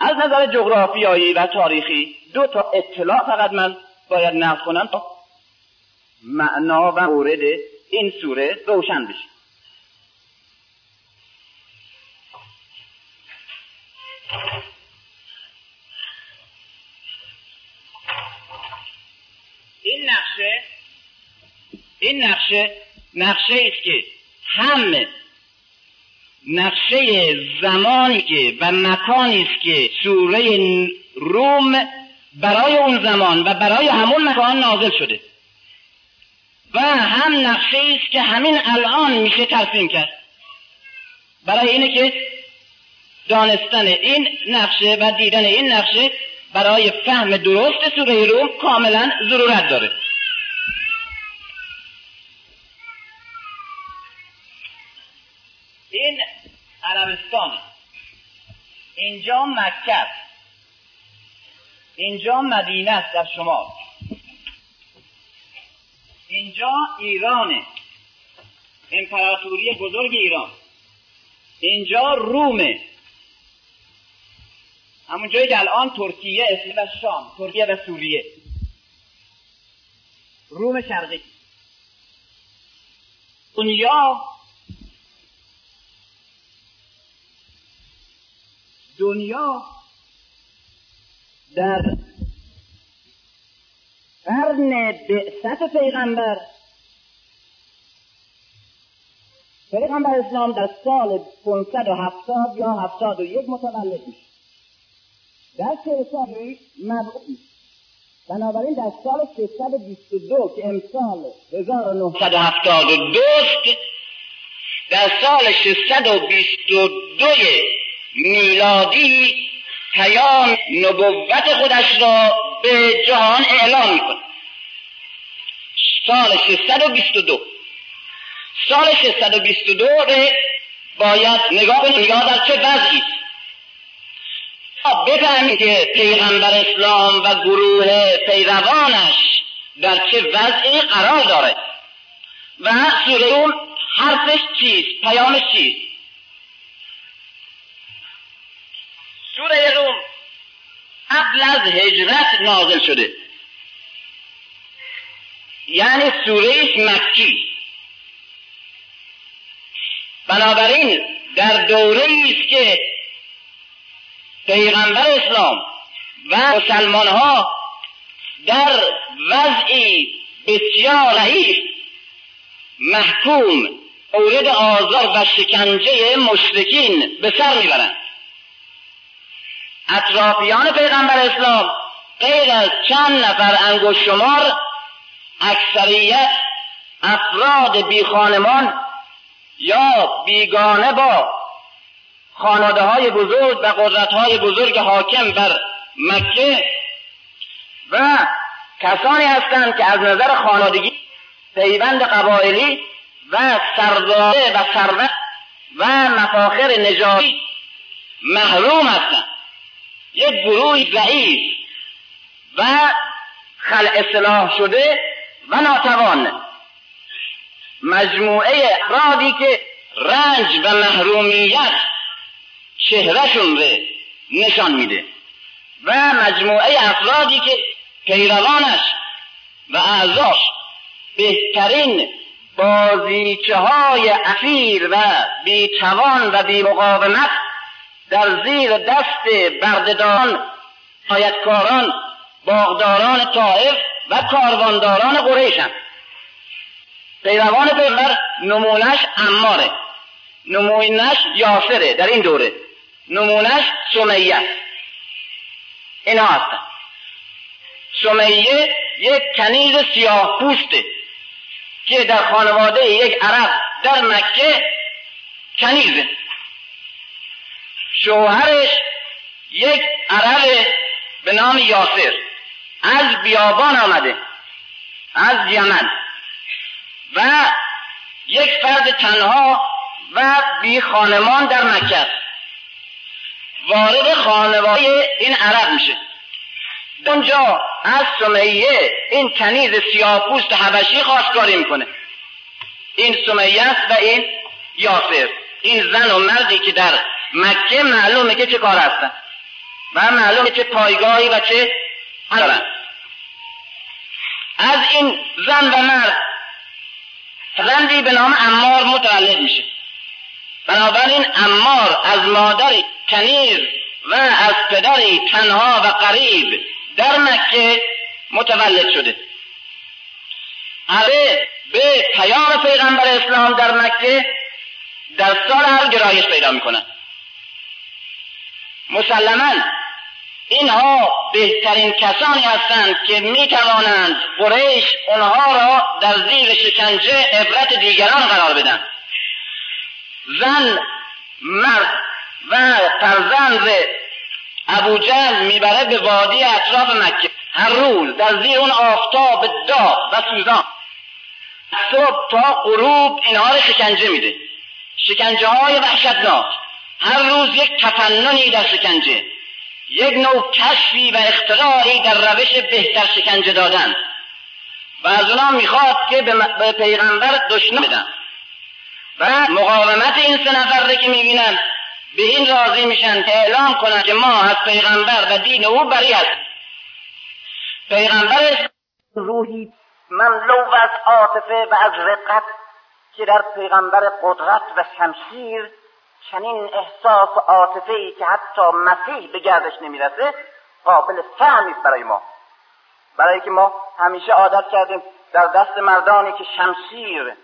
از نظر جغرافیایی و تاریخی دو تا اطلاع فقط من باید نقل کنم. تا معنا و مورد این سوره روشن بشه. این نقشه این نقشه نقشه است که هم نقشه زمانی که و مکانی است که سوره روم برای اون زمان و برای همون مکان نازل شده. و هم نقشه است که همین الان میشه ترسیم کرد. برای اینه که دانستن این نقشه و دیدن این نقشه برای فهم درست سوره روم کاملا ضرورت داره. عربستان اینجا مکه اینجا مدینه است در شمال. اینجا ایرانه. امپراتوری بزرگ ایران. اینجا رومه. همون جایی که الان ترکیه است و شام ترکیه و سوریه. روم شرقی. دنیا دنیا در قرن بعثت پیغمبر. پیغمبر اسلام در سال 570 یا 71 متولد میشه. در سه سال مبعوث بنابراین در سال 622 که امسال 1972 در سال 622 میلادی پیام نبوت خودش را به جهان اعلام می‌کنه سال 622 سال 622 باید نگاه نگاه در چه وضعی؟ بفهمید که پیغمبر اسلام و گروه پیروانش در چه وضعی قرار داره و سوره اون حرفش چیست؟ پیامش چیست؟ سوره روم قبل از هجرت نازل شده. یعنی سوره مکی. بنابراین در دوره است که پیغمبر اسلام و مسلمان ها در وضعی بسیار ضعیف محکوم مورد آزار و شکنجه مشرکین به سر می‌برند. اطرافیان پیغمبر اسلام غیر از چند نفر انگشت شمار اکثریت افراد بی خانمان یا بیگانه با خانواده های بزرگ و قدرت های بزرگ حاکم بر مکه و کسانی هستند که از نظر خانوادگی پیوند قبایلی و سرزاده و ثروت و مفاخر نژادی محروم هستند. یک گروه ضعیف و خل اصلاح شده و ناتوان. مجموعه افرادی که رنج و محرومیت چهرهشون رو نشان میده و مجموعه افرادی که پیروانش و اعضاش بهترین بازیچه های اخیر و بیتوان و بیمقاومت در زیر دست بردهداران آیتکاران باغداران طائف و کاروانداران قریشند پیروان پیغمبر نمونش اماره نمونش یاسره در این دوره نمونش سمیه. اینا هستن. سمیه یک کنیز سیاه پوسته که در خانواده یک عرب در مکه کنیزه. شوهرش یک عرب به نام یاسر. از بیابان آمده. از یمن. و یک فرد تنها و بی خانمان در مکه وارد خانواده این عرب میشه. اونجا از سمیه این کنیز سیاپوست حبشی خواستگاری می‌کنه. این سمیه است و این یاسر. این زن و مردی که در مکه معلومه که چه کار هستن. و معلومه چه پایگاهی و چه دارن از این زن و مرد زندی به نام امار متولد میشه. بنابراین امار از مادری کنیز و از پدری تنها و قریب در مکه متولد شده. علی به پیام پیغمبر اسلام در مکه در سال هر گرایش پیدا می‌کنند مسلما. اینها بهترین کسانی هستند که می توانند قریش اونها را در زیر شکنجه عبرت دیگران قرار بدن. زن مرد و فرزند ابو جهل می‌بره به وادی اطراف مکه. هر روز در زیر اون آفتاب داغ و سوزان. صبح تا غروب اینها را شکنجه میده. شکنجه های وحشتناک. هر روز یک تفننی در شکنجه یک نوع کشفی و اختراعی در روش بهتر شکنجه دادن. و از اونا می‌خواد که به پیغمبر دشمن بدن. و مقاومت این سه نفر که می‌بینن به این راضی میشن که اعلام کنن که ما از پیغمبر و دین او بری هست پیغمبر روحی مملو از عاطفه و از رقت که در پیغمبر قدرت و شمشیر چنین احساس و عاطفه ای که حتی مسیح به گردش نمی‌رسه قابل فهمی برای ما. برای که ما همیشه عادت کردیم در دست مردانی که شمشیر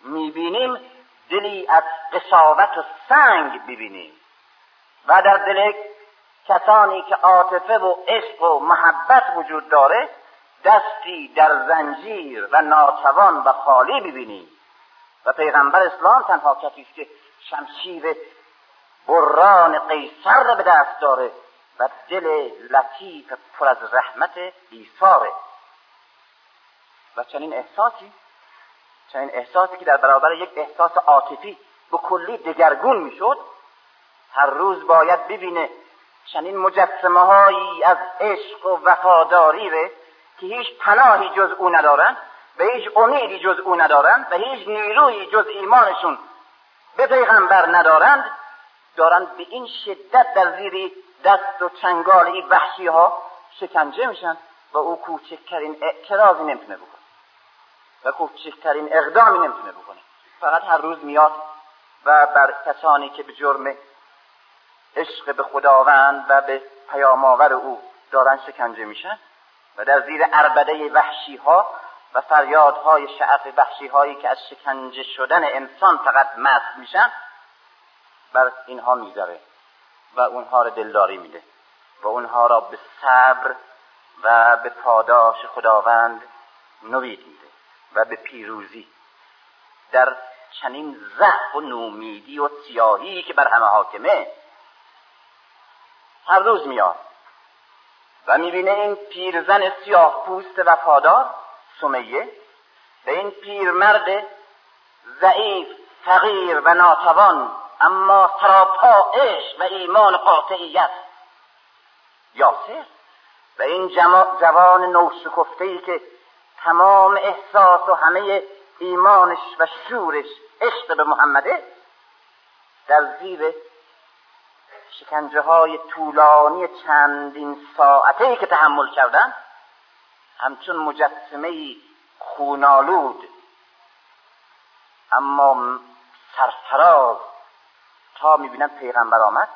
می‌بینیم دلی از قصاوت و سنگ ببینیم و در دل کسانی که عاطفه و عشق و محبت وجود داره دستی در زنجیر و ناتوان و خالی ببینیم و پیغمبر اسلام تنها کسی است که شمشیر بران قیصر را به دست داره و دل لطیف پر از رحمت ایثاره. و چنین احساسی چنین احساسی که در برابر یک احساس عاطفی به کلی دگرگون می‌شد هر روز باید ببینه چنین مجسمه هایی از عشق و وفاداری ره که هیچ پناهی جز او ندارند و هیچ امیدی جز او ندارند و هیچ نیروی جز ایمانشون به پیغمبر ندارند دارند به این شدت در زیر دست و چنگال این وحشی ها شکنجه میشن و او کوچکترین اعتراضی نمی‌تونه بکنه و کوچکترین اقدامی نمی‌تونه بکنه. فقط هر روز میاد و بر کسانی که به جرم عشق به خداوند و به پیامآور او دارن شکنجه میشن و در زیر اربده وحشی ها و فریادهای شعف وحشی هایی که از شکنجه شدن انسان فقط مست میشن بر اینها می‌ذاره و اونها را دلداری میده و اونها را به صبر و به پاداش خداوند نوید میده و به پیروزی. در چنین ضعف و نومیدی و سیاهی که بر همه حاکمه هر روز میاد و می‌بینه این پیرزن سیاه پوست وفادار سمیه به این پیرمرد ضعیف فقیر و ناتوان اما سراپا عشق و ایمان قاطعیت. یاسر و این جوان نوشکفته ای که تمام احساس و همه ایمانش و شورش عشق به محمده در زیر شکنجه های طولانی چندین ساعته ای که تحمل کردن همچون مجسمه خونالود اما سرفراز تا می‌بینن پیغمبر آمد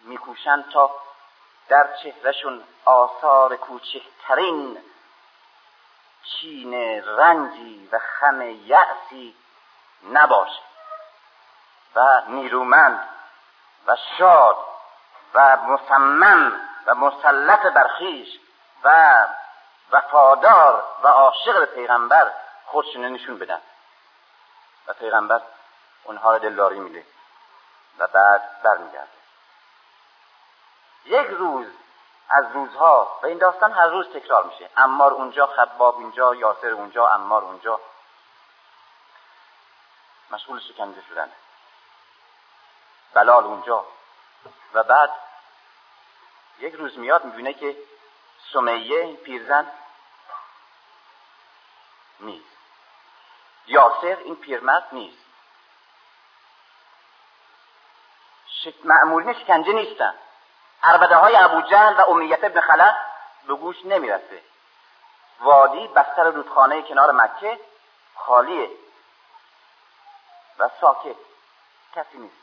میکوشن تا در چهرهشون آثار کوچکترین چین رنجی و خم یأسی نباشه و نیرومند و شاد و مصمم و مسلط برخیش و وفادار و عاشق به پیغمبر خودشون نشون بدن. و پیغمبر اونها رو دلداری میده و بعد برمیگرده. یک روز از روزها و این داستان هر روز تکرار میشه. امار اونجا خباب اینجا یاسر اونجا امار اونجا. مشغول شکنجه شدن. بلال اونجا. و بعد یک روز میاد می‌بینه که سمیه پیرزن نیست. یاسر این پیرمرد نیست. معمولین شکنجه نیستن. عربده های ابو جهل و امیت ابن خلف به گوش نمی‌رسه. وادی بستر رودخانه کنار مکه خالیه و ساکت. کسی نیست.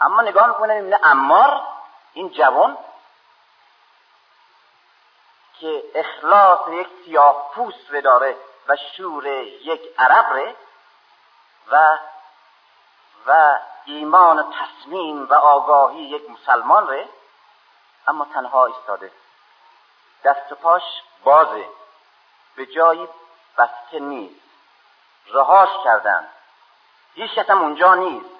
اما نگاه می‌کنه می‌بینه امار این جوان که اخلاص یک سیاه پوست داره و شور یک عرب ره و و ایمان تصمیم و آگاهی یک مسلمان ره اما تنها ایستاده. دست و پاش بازه. به جایی بسته نیست. رهاش کردن. هیچ اونجا نیست.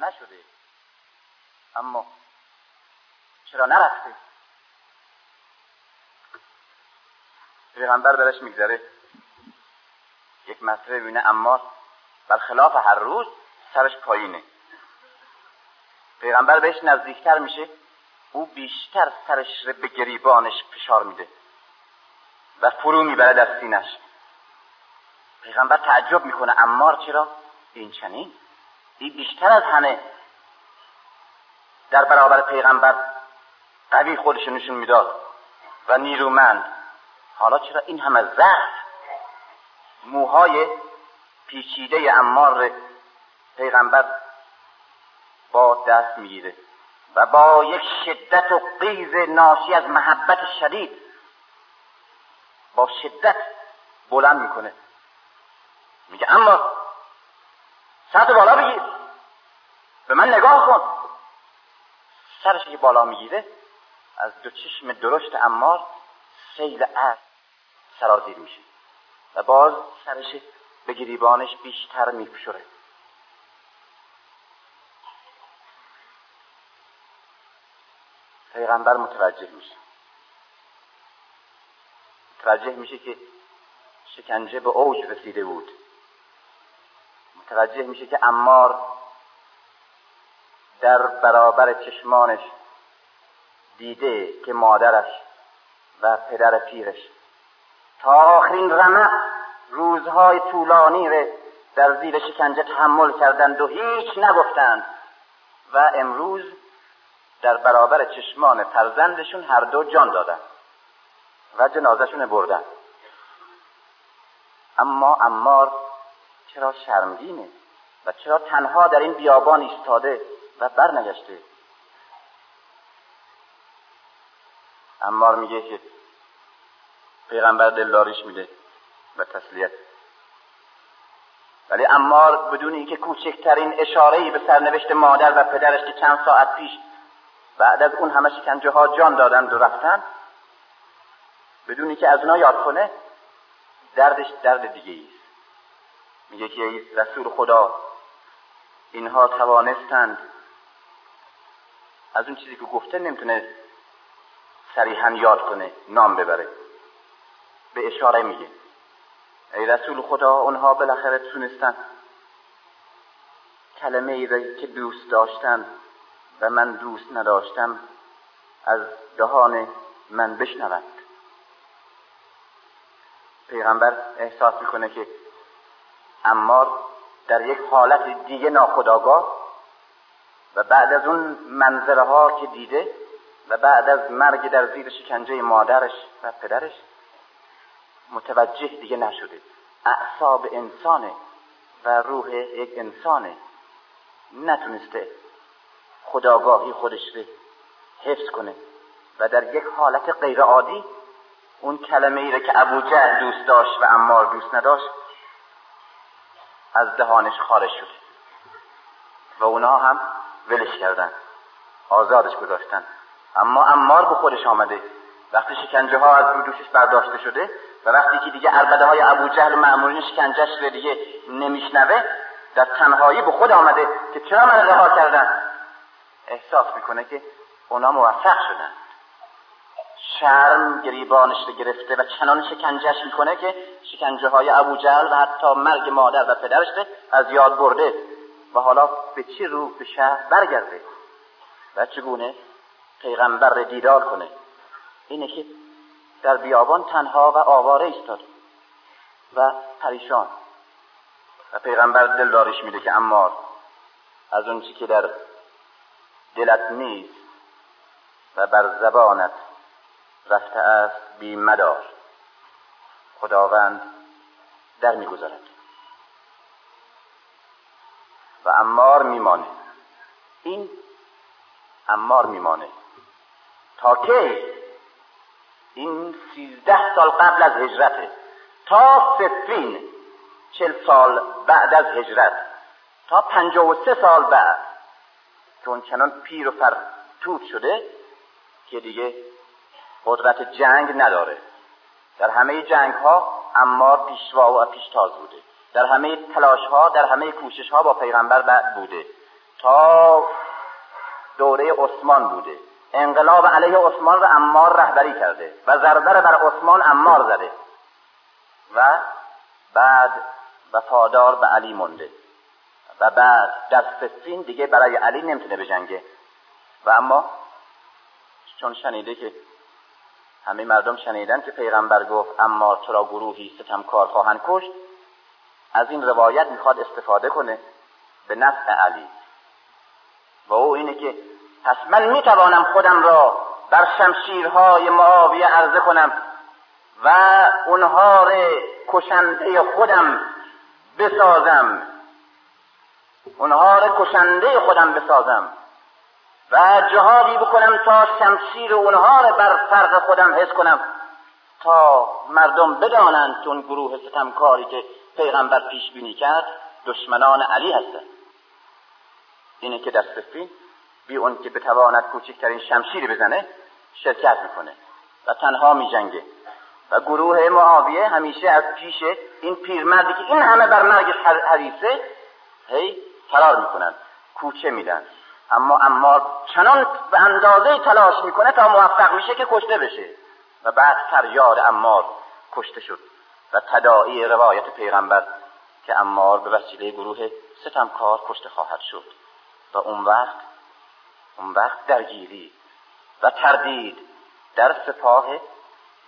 نشده. اما چرا نرفته؟ پیغمبر برش میگذره. یک مسئله بینه اما برخلاف هر روز سرش پایینه. پیغمبر بهش نزدیکتر میشه. او بیشتر سرش رو به گریبانش فشار میده و فرو می‌بره در سینش پیغمبر تعجب می‌کنه امار چرا؟ این چنین؟ این بیشتر از همه در برابر پیغمبر قوی خودش نشون می‌داد و نیرومند حالا چرا این همه ضعف موهای پیچیده امار پیغمبر با دست می‌گیره و با یک شدت و قیز ناشی از محبت شدید با شدت بلند می‌کنه. میگه اما سطح بالا بگیر به من نگاه کن. سرش که بالا می‌گیره از دو چشم درشت امار سیل عرض سرازیر میشه. و باز سرش به گریبانش بیشتر میفشره پیغمبر متوجه میشه. متوجه میشه که شکنجه به اوج رسیده بود. متوجه میشه که امار در برابر چشمانش دیده که مادرش و پدر پیرش تا آخرین رمق روزهای طولانی ره در زیر شکنجه تحمل کردند و هیچ نگفتند. و امروز در برابر چشمان فرزندشون هر دو جان دادن و جنازشون بردن. اما امار چرا شرمگینه و چرا تنها در این بیابان ایستاده و برنگشته؟ امار میگه که پیغمبر دلداریش میده و تسلیت. ولی امار بدون اینکه کوچکترین اشاره به سرنوشت مادر و پدرش که چند ساعت پیش بعد از اون همه شکنجه ها جان دادند و رفتن بدون اینکه از اونا یاد کنه دردش درد دیگه است. میگه که رسول خدا اینها توانستند از اون چیزی که گفته نمی‌تونه صریحا یاد کنه نام ببره. به اشاره میگه. ای رسول خدا اونها بالاخره تونستن کلمه ای که دوست داشتن و من دوست نداشتم از دهان من بشنوند. پیغمبر احساس می‌کنه که امار در یک حالت دیگه ناخداگاه و بعد از اون منظره ها که دیده و بعد از مرگ در زیر شکنجه مادرش و پدرش متوجه دیگه نشده اعصاب انسانه و روح یک انسانه. نتونسته خداگاهی خودش رو حفظ کنه. و در یک حالت غیر عادی اون کلمه ای که ابو جهل دوست داشت و امار دوست نداشت از دهانش خارج شد و اونها هم ولش کردن. آزادش گذاشتن. اما امار به خودش آمده. وقتی شکنجه ها از دوشش برداشته شده و وقتی که دیگه عربده های ابو جهل معمولین شکنجهش رو دیگه نمیشنوه در تنهایی به خود آمده که چرا من رها کردن؟ احساس می‌کنه که اونا موفق شدن. شرم گریبانش رو گرفته و چنان شکنجهش می‌کنه که شکنجه های ابو جهل و حتی مرگ مادر و پدرش از یاد برده و حالا به چی رو به شهر برگرده و چگونه پیغمبر رو دیدار کنه؟ اینه که در بیابان تنها و آواره ایستاد و پریشان. و پیغمبر دلدارش میده که امار از اون چی که در دلت نیست و بر زبانت رفته است بی مدار. خداوند در می‌گذارد. و امار میمانه. این امار میمانه. تا که این سیزده سال قبل از هجرته. تا سفین چل سال بعد از هجرت. تا پنجاه و سه سال بعد. که اون چنان پیر و فرتوب شده که دیگه قدرت جنگ نداره. در همه جنگ ها امار پیشوا و پیشتاز بوده. در همه تلاش ها در همه کوشش ها با پیغمبر بعد بوده. تا دوره عثمان بوده. انقلاب علیه عثمان را امار رهبری کرده و زرزر بر عثمان امار زده. و بعد وفادار به علی مونده. و بعد در سفین دیگه برای علی نمی‌تونه بجنگه. و اما چون شنیده که همه مردم شنیدن که پیغمبر گفت اما تو را گروهی ستمکار خواهند کشت از این روایت می‌خواد استفاده کنه به نفع علی. و او اینه که پس من می‌توانم خودم را بر شمشیرهای معاویه عرضه کنم و اونها را کشنده خودم بسازم. اونها را کشنده خودم بسازم و جهادی بکنم تا شمشیر اونها را بر فرق خودم حس کنم تا مردم بدانند که اون گروه ستمکاری که پیغمبر پیش بینی کرد دشمنان علی هستند. اینه که سفین بی اون که بتواند کوچکترین شمشیری بزنه شرکت می‌کنه و تنها میجنگه. و گروه معاویه همیشه از پیش این پیرمردی که این همه بر مرگش حریصه هی فرار می‌کنن کوچه میدن. اما اما چنان به اندازه تلاش می‌کنه تا موفق میشه که کشته بشه. و بعد فریاد امار کشته شد و تداعی روایت پیغمبر که امار به وسیله گروه ستمکار کشته خواهد شد. و اون وقت اون وقت درگیری و تردید در سپاه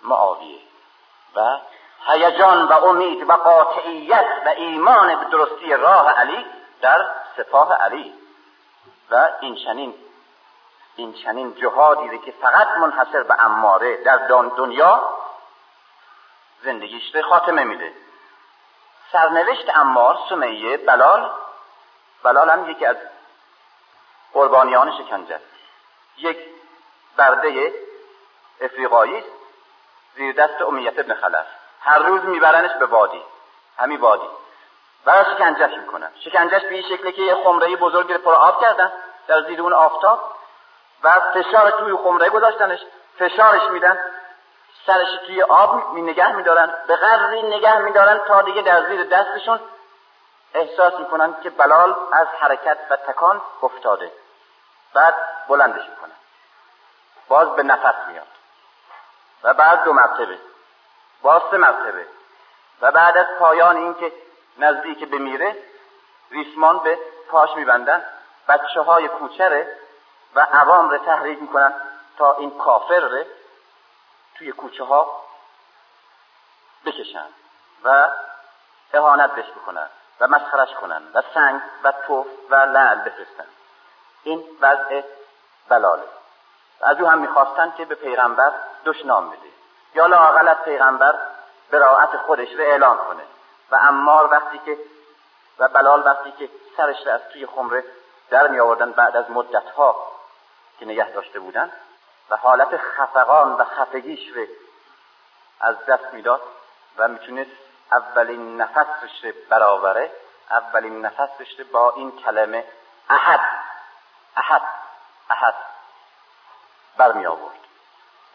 معاویه و هیجان و امید و قاطعیت و ایمان به درستی راه علی در سپاه علی. و این چنین این چنین جهادی که فقط منحصر به اماره در دنیا زندگیش خاتمه میده. سرنوشت امار سمیه بلال بلال هم یکی از قربانیان شکنجه. یک برده افریقایی است. زیر دست امیت ابن خلف. هر روز میبرنش به وادی. همین وادی. و شکنجهش می‌کنن. شکنجهش به این شکلی که یه خمره بزرگ پر آب کردن. در زیر اون آفتاب. و فشار توی خمره گذاشتنش. فشارش میدن. سرش توی آب می نگه میدارن. به قدری نگه میدارن تا دیگه در زیر دستشون احساس می‌کنن که بلال از حرکت و تکان افتاده. بعد بلندش می‌کنن باز به نفس میاد. و بعد دو مرتبه. باز سه مرتبه. و بعد از پایان اینکه نزدیک بمیره ریسمان به پاش میبندن. بچه های کوچره و عوام رو تحریک می‌کنن تا این کافر رو توی کوچه ها بکشن و اهانت بهش بکنن و مسخرش کنن و سنگ و توف و لعل بفرستن. این وضع بلاله. از او هم می‌خواستن که به پیغمبر دشنام بده. یا لاقل از پیغمبر براعت خودش رو اعلام کنه. و امار وقتی که و بلال وقتی که سرش رو از توی خمره در می آوردن بعد از مدت ها که نگه داشته بودن و حالت خفقان و خفگیش رو از دست می‌داد و می‌تونست اولین نفسش رو برآوره اولین نفسش رو با این کلمه احد احد احد برمی آورد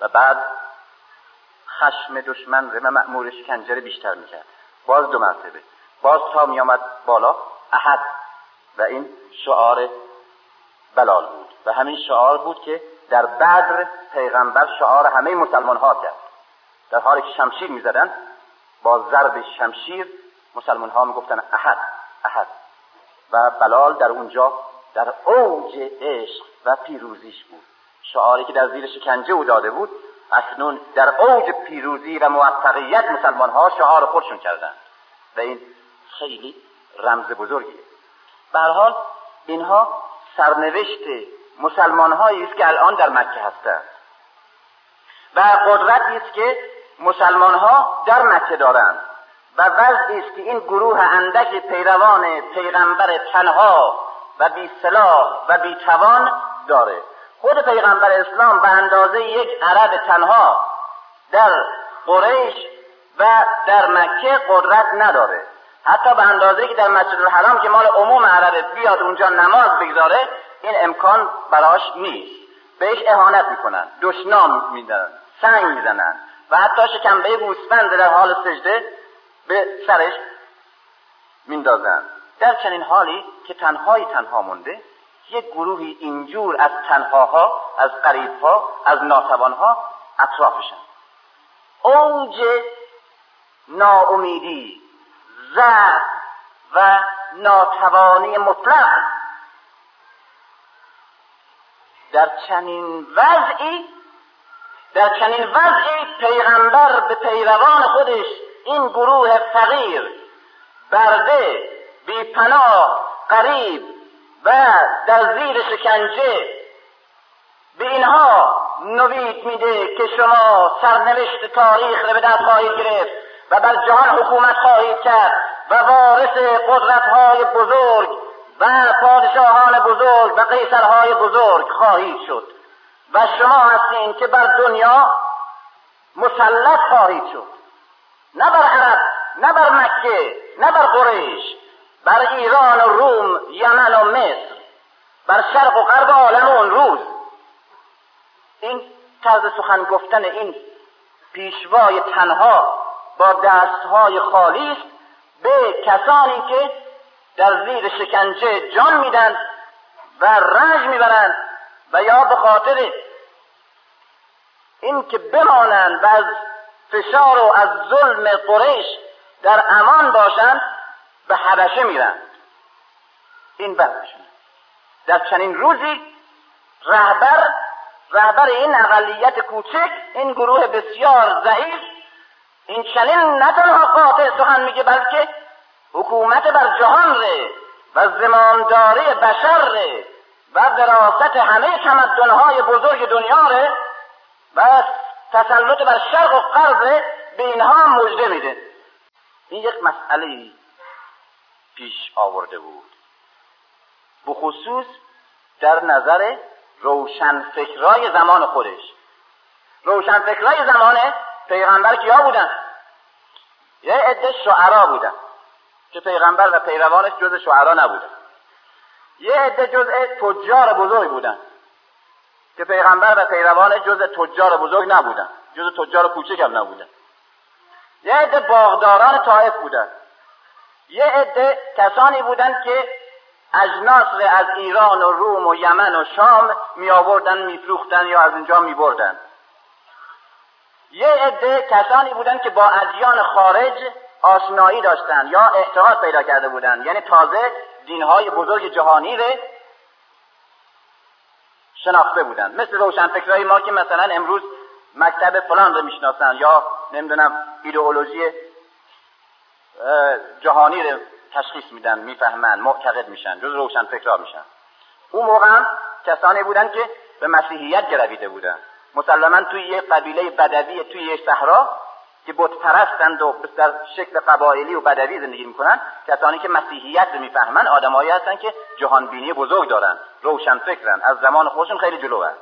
و بعد خشم دشمن رو و مأمور شکنجه بیشتر می‌کرد. باز دو مرتبه. باز تا میآمد بالا احد و این شعار بلال بود. و همین شعار بود که در بدر پیغمبر شعار همه مسلمان ها کرد. در حالی که شمشیر می‌زدن با ضرب شمشیر مسلمان ها می‌گفتن احد احد. و بلال در اونجا در اوج عشق و پیروزیش بود. شعاری که در زیر شکنجه او داده بود اکنون در اوج پیروزی و موفقیت مسلمان ها شعار خودشون کردند. و این خیلی رمز بزرگیه. به حال اینها سرنوشت مسلمان هایی است که الان در مکه هستند. و قدرتی است که مسلمان ها در مکه دارند. و وضعی است که این گروه اندک پیروان پیغمبر تنها و بی سلاح و بی توان داره. خود پیغمبر اسلام به اندازه یک عرب تنها در قریش و در مکه قدرت نداره. حتی به اندازه که در مسجد الحرام که مال عموم عربه بیاد اونجا نماز بگذاره این امکان براش نیست. بهش اهانت می‌کنن دشنام میدن سنگ می‌زنن و حتی شکمبه گوسفند در حال سجده به سرش میندازن. در چنین حالی که تنهایی تنها مونده یک گروهی اینجور از تنهاها از قریبها از ناتوانها اطرافشن. اوج ناامیدی ضعف و ناتوانی مطلق. در چنین وضعی در چنین وضعی پیغمبر به پیروان خودش این گروه فقیر برده بیپناه قریب و در زیر شکنجه. به اینها نوید میده که شما سرنوشت تاریخ را به دست خواهید گرفت و بر جهان حکومت خواهید کرد و وارث قدرتهای بزرگ و پادشاهان بزرگ و قیصرهای بزرگ خواهید شد. و شما هستین که بر دنیا مسلط خواهید شد. نه بر عرب نه بر مکه نه بر قریش. بر ایران و روم یمن و مصر بر شرق و غرب عالم اون روز. این طرز سخن گفتن این پیشوای تنها با دستهای خالی است به کسانی که در زیر شکنجه جان میدن و رنج می‌برند و یا به خاطر اینکه بمانند و از فشار و از ظلم قریش در امان باشند به حبشه میرن. این بحثشون در چنین روزی رهبر رهبر این اقلیت کوچک این گروه بسیار ضعیف این چنین نه تنها قاطع سخن میگه بلکه حکومت بر جهان ره و زمانداری بشر ره و وراست همه تمدنهای بزرگ دنیا ره و تسلط بر شرق و غرب به اینها مژده میده. این یک مسئله پیش آورده بود. بخصوص در نظر روشنفکرای زمان خودش. روشنفکرای زمان پیغمبر کیا بودن؟ یه عده شعرا بودن که پیغمبر و پیروانش جز شعرا نبودن. یه عده جزء تجار بزرگ بودن که پیغمبر و پیروانش جز تجار بزرگ نبودن. جز تجار کوچک هم نبودن. یه عده باغداران طائف بودن. یه عده کسانی بودند که اجناس از ایران و روم و یمن و شام می آوردن میفروختن یا از اینجا می بردن یه عده کسانی بودند که با ادیان خارج آشنایی داشتند یا اعتقاد پیدا کرده بودند. یعنی تازه دینهای بزرگ جهانی رو شناخته بودند. مثل روشنفکرهای ما که مثلا امروز مکتب فلان رو می‌شناسن یا نمی‌دونم ایدئولوژی جهانی رو تشخیص میدن می‌فهمن معتقد میشن جز روشن فکرها میشن. اون موقع کسانی بودن که به مسیحیت گرویده بودن. مسلما توی یه قبیله بدوی توی یه صحرا که بت پرستند و در شکل قبایلی و بدوی زندگی می‌کنن کسانی که مسیحیت رو می‌فهمن آدمایی هستن که جهانبینی بزرگ دارن روشن فکرن از زمان خودشون خیلی جلو هست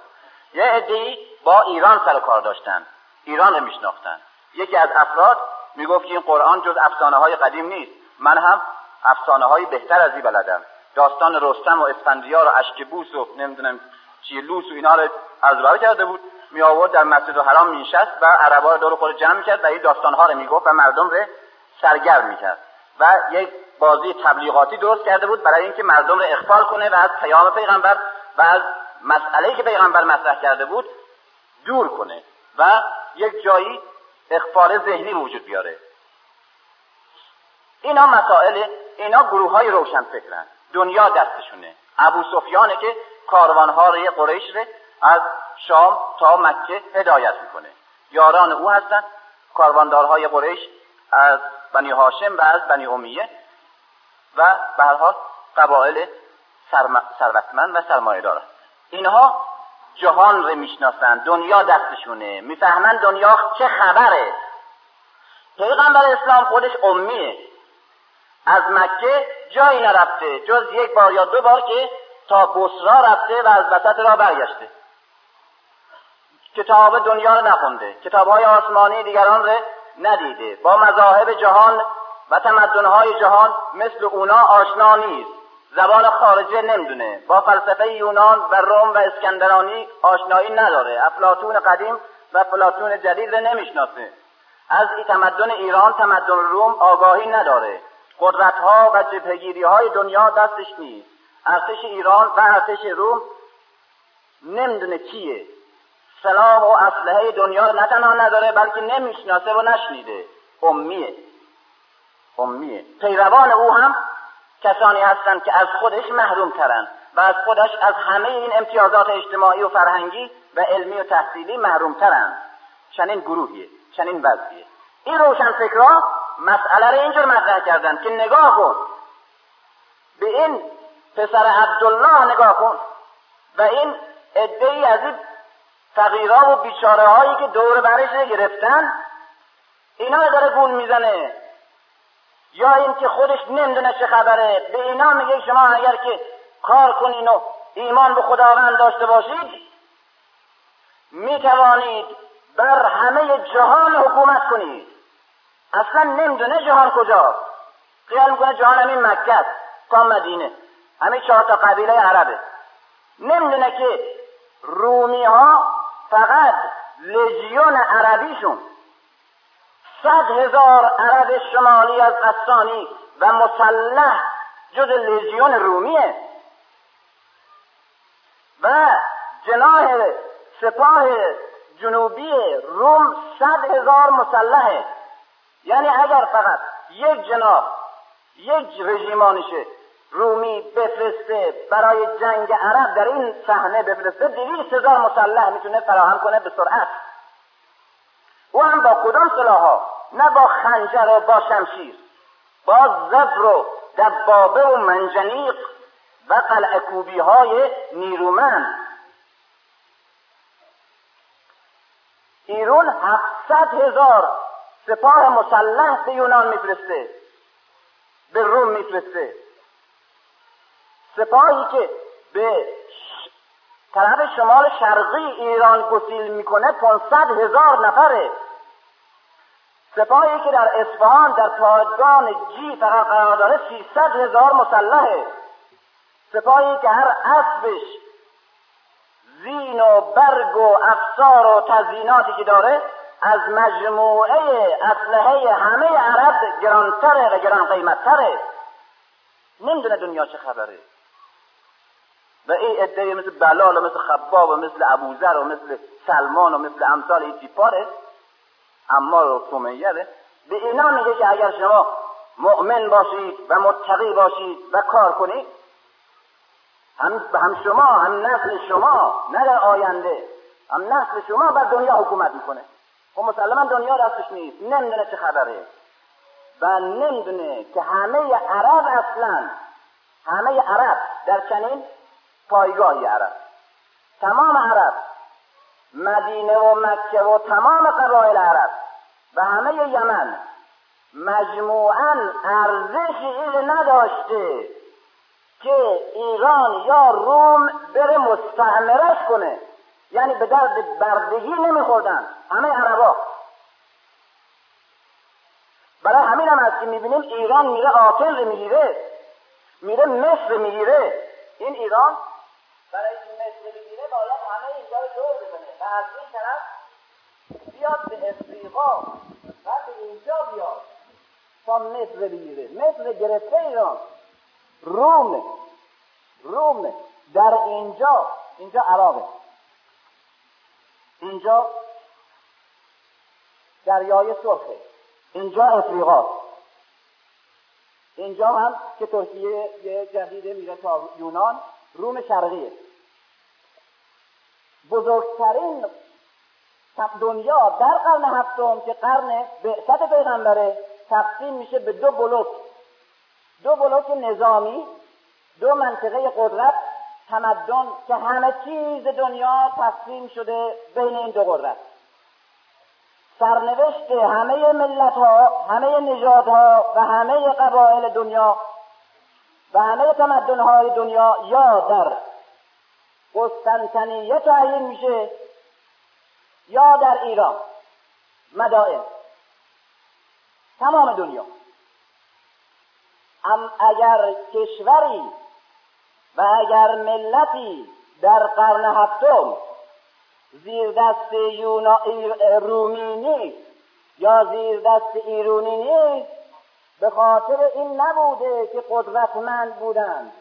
یه عدهای با ایران سر کار داشتن ایران رو میشناختن. یکی از افراد می‌گفت که این قرآن جز افسانه های قدیم نیست. من هم افسانه های بهتر از این بلدم. داستان رستم و اسفندیار و اشکبوس و نمی‌دونم چیه لوس و اینا رو از کرده بود. می آورد در مسجد حرام می نشست و عربا رو دور خود جمع کرد و این داستان ها رو می‌گفت و مردم رو سرگرم می‌کرد و یک بازی تبلیغاتی درست کرده بود برای اینکه مردم رو اخفال کنه و از پیام پیغمبر و از مسئله که پیغمبر مطرح کرده بود دور کنه. و یک جایی اخفال ذهنی وجود بیاره. اینا مسائل اینا گروه های روشن فکرن دنیا دستشونه. ابو سفیانه که کاروانهای قریش رو از شام تا مکه هدایت می‌کنه. یاران او هستن. کارواندارهای قریش از بنی هاشم و از بنی امیه و به هر حال قبایل ثروتمند و سرمایه دارن اینها جهان رو می‌شناسن دنیا دستشونه. می‌فهمن دنیا چه خبره. پیغمبر اسلام خودش امیه. از مکه جایی نرفته. جز یک بار یا دو بار که تا بسرا رفته و از وسط را برگشته. کتاب دنیا رو نخونده. کتاب های آسمانی دیگران رو ندیده. با مذاهب جهان و تمدنهای جهان مثل اونا آشنا نیست. زبان خارجه نمی‌دونه. با فلسفه یونان و روم و اسکندرانی آشنایی نداره. افلاتون قدیم و افلاتون جدید رو نمی‌شناسه. از این تمدن ایران تمدن روم آگاهی نداره. قدرت ها و جبهگیری های دنیا دستش نیست. ارتش ایران و ارتش روم نمی‌دونه کیه. سلاح و اسلحه دنیا نه تنها نداره بلکه نمی‌شناسه و نشنیده. امیه. امیه. پیروان او هم کسانی هستند که از خودش محروم ترند و از خودش از همه این امتیازات اجتماعی و فرهنگی و علمی و تحصیلی محروم ترند چنین گروهیه چنین وضعیه. این روشن فکرها مسئله رو اینجور مطرح کردن که نگاه کن. به این پسر عبدالله نگاه کن. و این ای از این فقیرها و بیچاره هایی که دور برش گرفتن اینا داره گول می‌زنه. یا این که خودش نمی‌دونه چه خبره. به اینا میگه شما اگر که کار کنین و ایمان به خداوند داشته باشید می‌توانید بر همه جهان حکومت کنید. اصلا نمی‌دونه جهان کجا. خیال می‌کنه جهان همین مکه تا مدینه همین چهار تا قبیله عربه. نمی‌دونه که رومی ها فقط لژیون عربیشون. صد هزار عرب شمالی از قسانی و مسلح جز لژیون رومیه. و جناه سپاه جنوبی روم صد هزار مسلحه. یعنی اگر فقط یک جناح یک رژیمانشه رومی بفرسته برای جنگ عرب در این صحنه بفرسته دویست هزار مسلح می‌تونه فراهم کنه به سرعت. او هم با کدام سلاحها؟ نه با خنجر و با شمشیر با زفر و دبابه و منجنیق و قلع کوبی های نیرومند. ایرون هفتصد هزار سپاه مسلح به یونان میفرسته به روم میفرسته. سپاهی که به طرف شمال شرقی ایران گسیل می‌کنه 500 هزار نفره. سپاهی که در اصفهان در پادگان جی فقط قرار داره 300 هزار مسلحه. سپاهی که هر اسبش زین و برگ و افسار و تزییناتی که داره از مجموعه اسلحه همه عرب گرانتره و گران قیمتتره نمی‌دونه دنیا چه خبره. و این عده مثل بلال و مثل خباب و مثل ابوذر و مثل سلمان و مثل امثال این تیپاره. امار و سمیه به اینا میگه که اگر شما مؤمن باشید و متقی باشید و کار کنید هم, هم شما هم نسل شما نه در آینده هم نسل شما بر دنیا حکومت می‌کنه. خب مسلما دنیا دستش نیست نمی‌دونه چه خبره. و نمی‌دونه که همه عرب اصلا همه عرب در چنین پایگاهی عرب. تمام عرب مدینه و مکه و تمام قبایل عرب و همه یمن مجموعا ارزشی این نداشته که ایران یا روم بره مستعمرش کنه. یعنی به درد بردگی نمیخوردن. همه عربا. برای همین هم هست که می‌بینیم ایران میره آتل می‌گیره. میره مصر می‌گیره. این ایران برای این مصر بگیره باید همه اینجا رو و از این طرف بیاد به افریقا و به اینجا بیاد تا مصر بگیره. مصر گرفته ایران. روم روم در اینجا. اینجا عراقه. اینجا دریای سرخه اینجا افریقا. اینجا هم که ترکیه یه جدیده میره تا یونان روم شرقیه. بزرگترین دنیا در قرن هفتم که قرن بعثت پیغمبره تقسیم میشه به دو بلوک. دو بلوک نظامی دو منطقه قدرت تمدن که همه چیز دنیا تقسیم شده بین این دو قدرت. سرنوشت همه ملت ها همه نژاد ها و همه قبایل دنیا و همه تمدن های دنیا یا در قسطنطنیه تعیین میشه یا در ایران. مدائن. تمام دنیا. ام اگر کشوری و اگر ملتی در قرن هفتم زیر دست یونا رومی نیست یا زیر دست ایرونی نیست به خاطر این نبوده که قدرتمند بودند.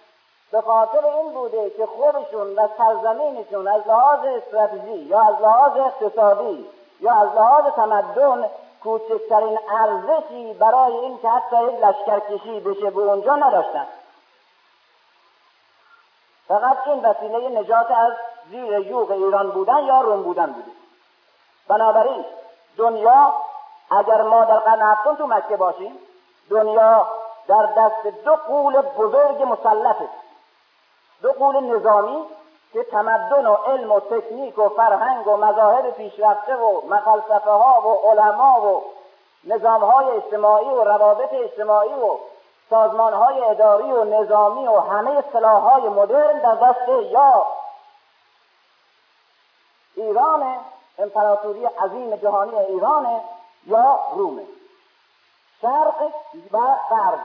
به خاطر این بوده که خودشون و سرزمینشون از لحاظ استراتژی یا از لحاظ اقتصادی یا از لحاظ تمدن کوچکترین ارزشی برای این که حتی یک لشکرکشی بشه به اونجا نداشتن. فقط این وسیله نجات از زیر یوغ ایران بودن یا روم بودن بوده. بنابراین دنیا اگر ما در قرن هفتم تو مکه باشیم دنیا در دست دو قول بزرگ مسلطه. دو قول نظامی که تمدن و علم و تکنیک و فرهنگ و مذاهب پیشرفته و مفلسفه ها و علما و نظام های اجتماعی و روابط اجتماعی و سازمان های اداری و نظامی و همه سلاح های مدرن در دست یا ایران امپراتوری عظیم جهانی ایران یا رومه شرق و غرب.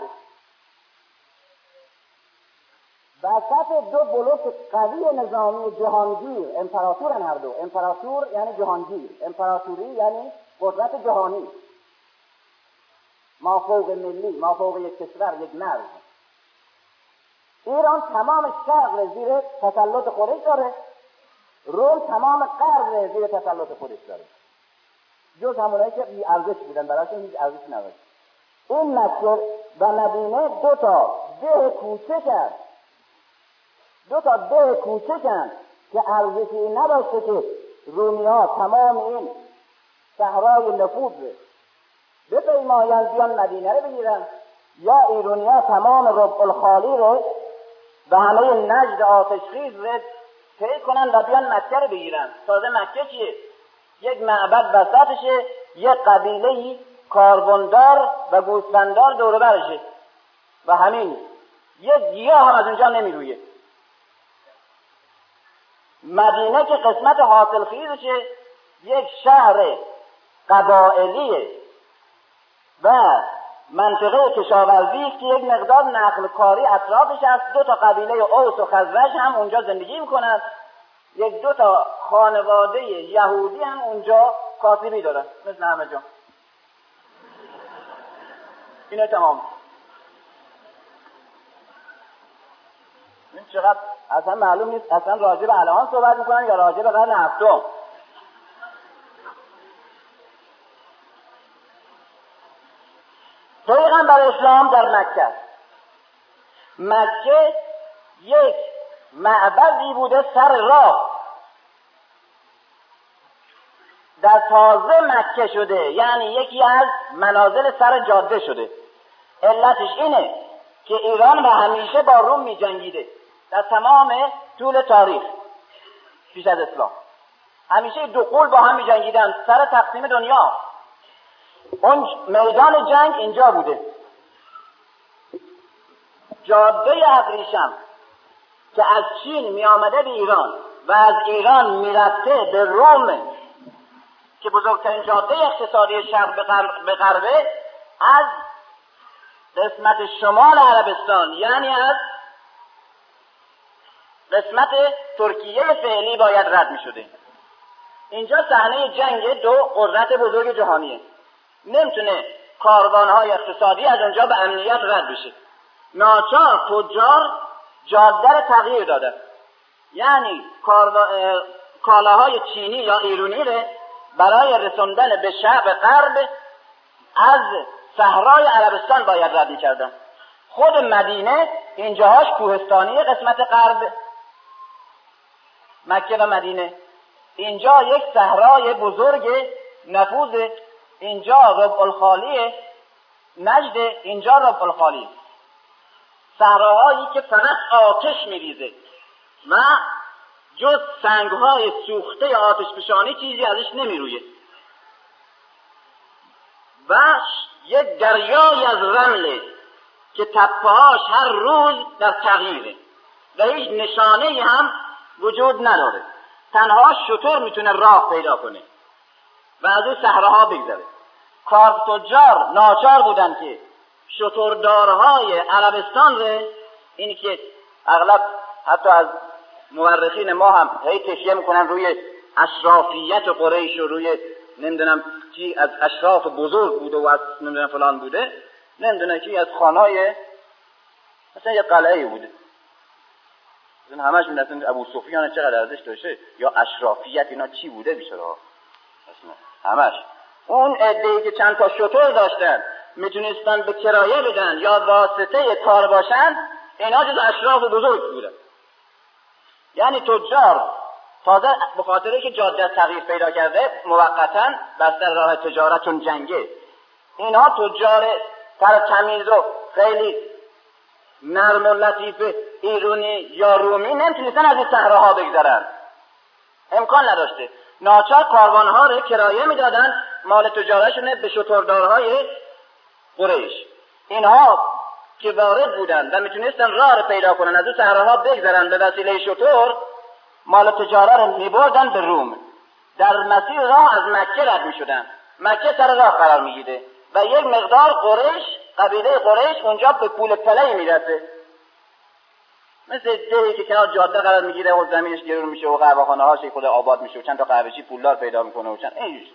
وسط دو بلوک قوی نظامی جهانگیر امپراتور هر دو. امپراتور یعنی جهانگیر. امپراتوری یعنی قدرت جهانی. ما فوق ملی ما فوق یک کشور یک مرز ایران تمام شرق زیر تسلط خودش داره. روم تمام غرب زیر تسلط خودش داره. جز همونایی که بی ارزش بودن براشون هیچ ارزش نداشت. این مکه و مدینه دو تا ده کوچکن دو تا ده کوچکن که ارزشی نداشته که رومی ها تمام این صحرای نفوذ بپیمایند بیان مدینه رو بگیرن. یا ایرونی ها تمام ربع الخالی رو و همه نجد آتشخیز رو طی کنن و بیان مکه رو بگیرن. تازه مکه چیه؟ یک معبد وسطشه یک قبیله کاربندار و گوسفندار دور برشه. و همین یک گیاه هم از اونجا نمیرویه. مدینه که قسمت حاصل خیزشه یک شهر قبائلیه و منطقه کشاورزی است که یک مقدار نقل کاری اطرافش است. دو تا قبیله اوس و خزرج هم اونجا زندگی می‌کنند. یک دو تا خانواده یهودی هم اونجا کاسبی دارن. مثل همه جا. اینه تمام. این چقدر اصلا معلوم نیست اصلا راجع به الان صحبت می‌کنن یا راجع به قرن هفتم. پیغمبر اسلام در مکه مکه یک معبدی بوده سر راه. در تازه مکه شده یعنی یکی از منازل سر جاده شده. علتش اینه که ایران و همیشه با روم می جنگیده در تمام طول تاریخ پیش از اسلام. همیشه دو قول با هم می جنگیدن سر تقسیم دنیا. اون میدان جنگ اینجا بوده. جاده ابریشم که از چین می آمده به ایران و از ایران می‌رفته به روم که بزرگترین جاده اقتصادی شرق به غربه از قسمت شمال عربستان یعنی از قسمت ترکیه فعلی باید رد می شده اینجا صحنه جنگ دو قدرت بزرگ جهانیه. نمی‌تونه کاروانهای اقتصادی از اونجا به امنیت رد بشه. ناچار تجار جاده تغییر داده. یعنی کالاهای چینی یا ایرونی رو برای رسوندن به شعب غرب از صحرای عربستان باید رد می‌کردن. خود مدینه اینجاهاش کوهستانی قسمت غرب مکه و مدینه. اینجا یک صحرای بزرگ نفوذ اینجا ربع الخالی نجد اینجا ربع الخالی. صحراهایی که فقط آتش میریزه. و جز سنگهای سوخته آتش فشانی چیزی ازش نمیرویه. و یک دریای از رمله که تپهاش هر روز در تغییره. و هیچ نشانه هم وجود نداره. تنها شطور می‌تونه راه پیدا کنه و از اون صحراها بگذره. کار تجار ناچار بودن که شطوردارهای عربستان رو اینی که اغلب حتی از مورخین ما هم هی تشیه می‌کنن روی اشرافیت قریش و روی نمی‌دونم کی از اشراف بزرگ بوده و از نمی‌دونم فلان بوده. نمی‌دونم کی از خانای مثلا یه قلعه بوده این همش می‌دونن ابو سفیان چقدر ارزش داشته؟ یا اشرافیت اینا چی بوده بیشتر همش. اون عده که چند تا شطور داشتن می‌تونستن به کرایه بدن یا واسطه کار باشن اینا جز اشراف بزرگ بودن. یعنی تجار تازه به خاطر که جاده تغییر پیدا کرده موقتا بستر راه تجارتون جنگه. اینها تجار تر تمیز و خیلی نرم و لطیف ایرونی یا رومی نمی‌تونستن از این صحراها بگذرن. امکان نداشته. ناچار کاروانها رو کرایه می‌دادن. مال تجارتشون به شطوردارهای قریش. اینها که وارد بودن و می‌تونستن راه رو پیدا کنن از اون صحراها بگذرن به وسیله شطور مال تجاره رو میبردن به روم. در مسیر راه از مکه رد می‌شدن. مکه سر راه قرار می‌گیره. و یک مقدار قریش قبیله قریش اونجا به پول پله می‌رسه. مثل دهی که کنار جاده قرار می‌گیره و زمینش گرون میشه و قهوهخانه هاش خود آباد میشه و چند تا قهوهچی پولدار پیدا می‌کنه و چند این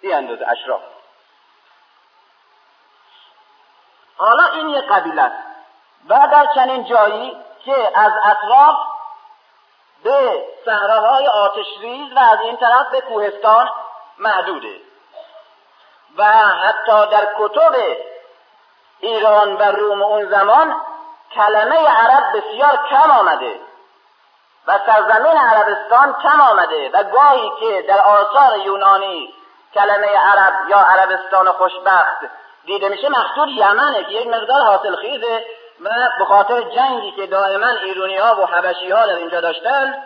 این اندازه اشراف. حالا این یک قبیله. و در چنین جایی که از اطراف به صحراهای آتشریز و از این طرف به کوهستان محدوده. و حتی در کتب ایران و روم اون زمان کلمه عرب بسیار کم آمده و سرزمین عربستان کم آمده و گاهی که در آثار یونانی کلمه عرب یا عربستان خوشبخت دیده میشه مقصود یمنه که یک مقدار حاصل خیزه و به خاطر جنگی که دائما ایرونی ها و حبشی ها در اینجا داشتن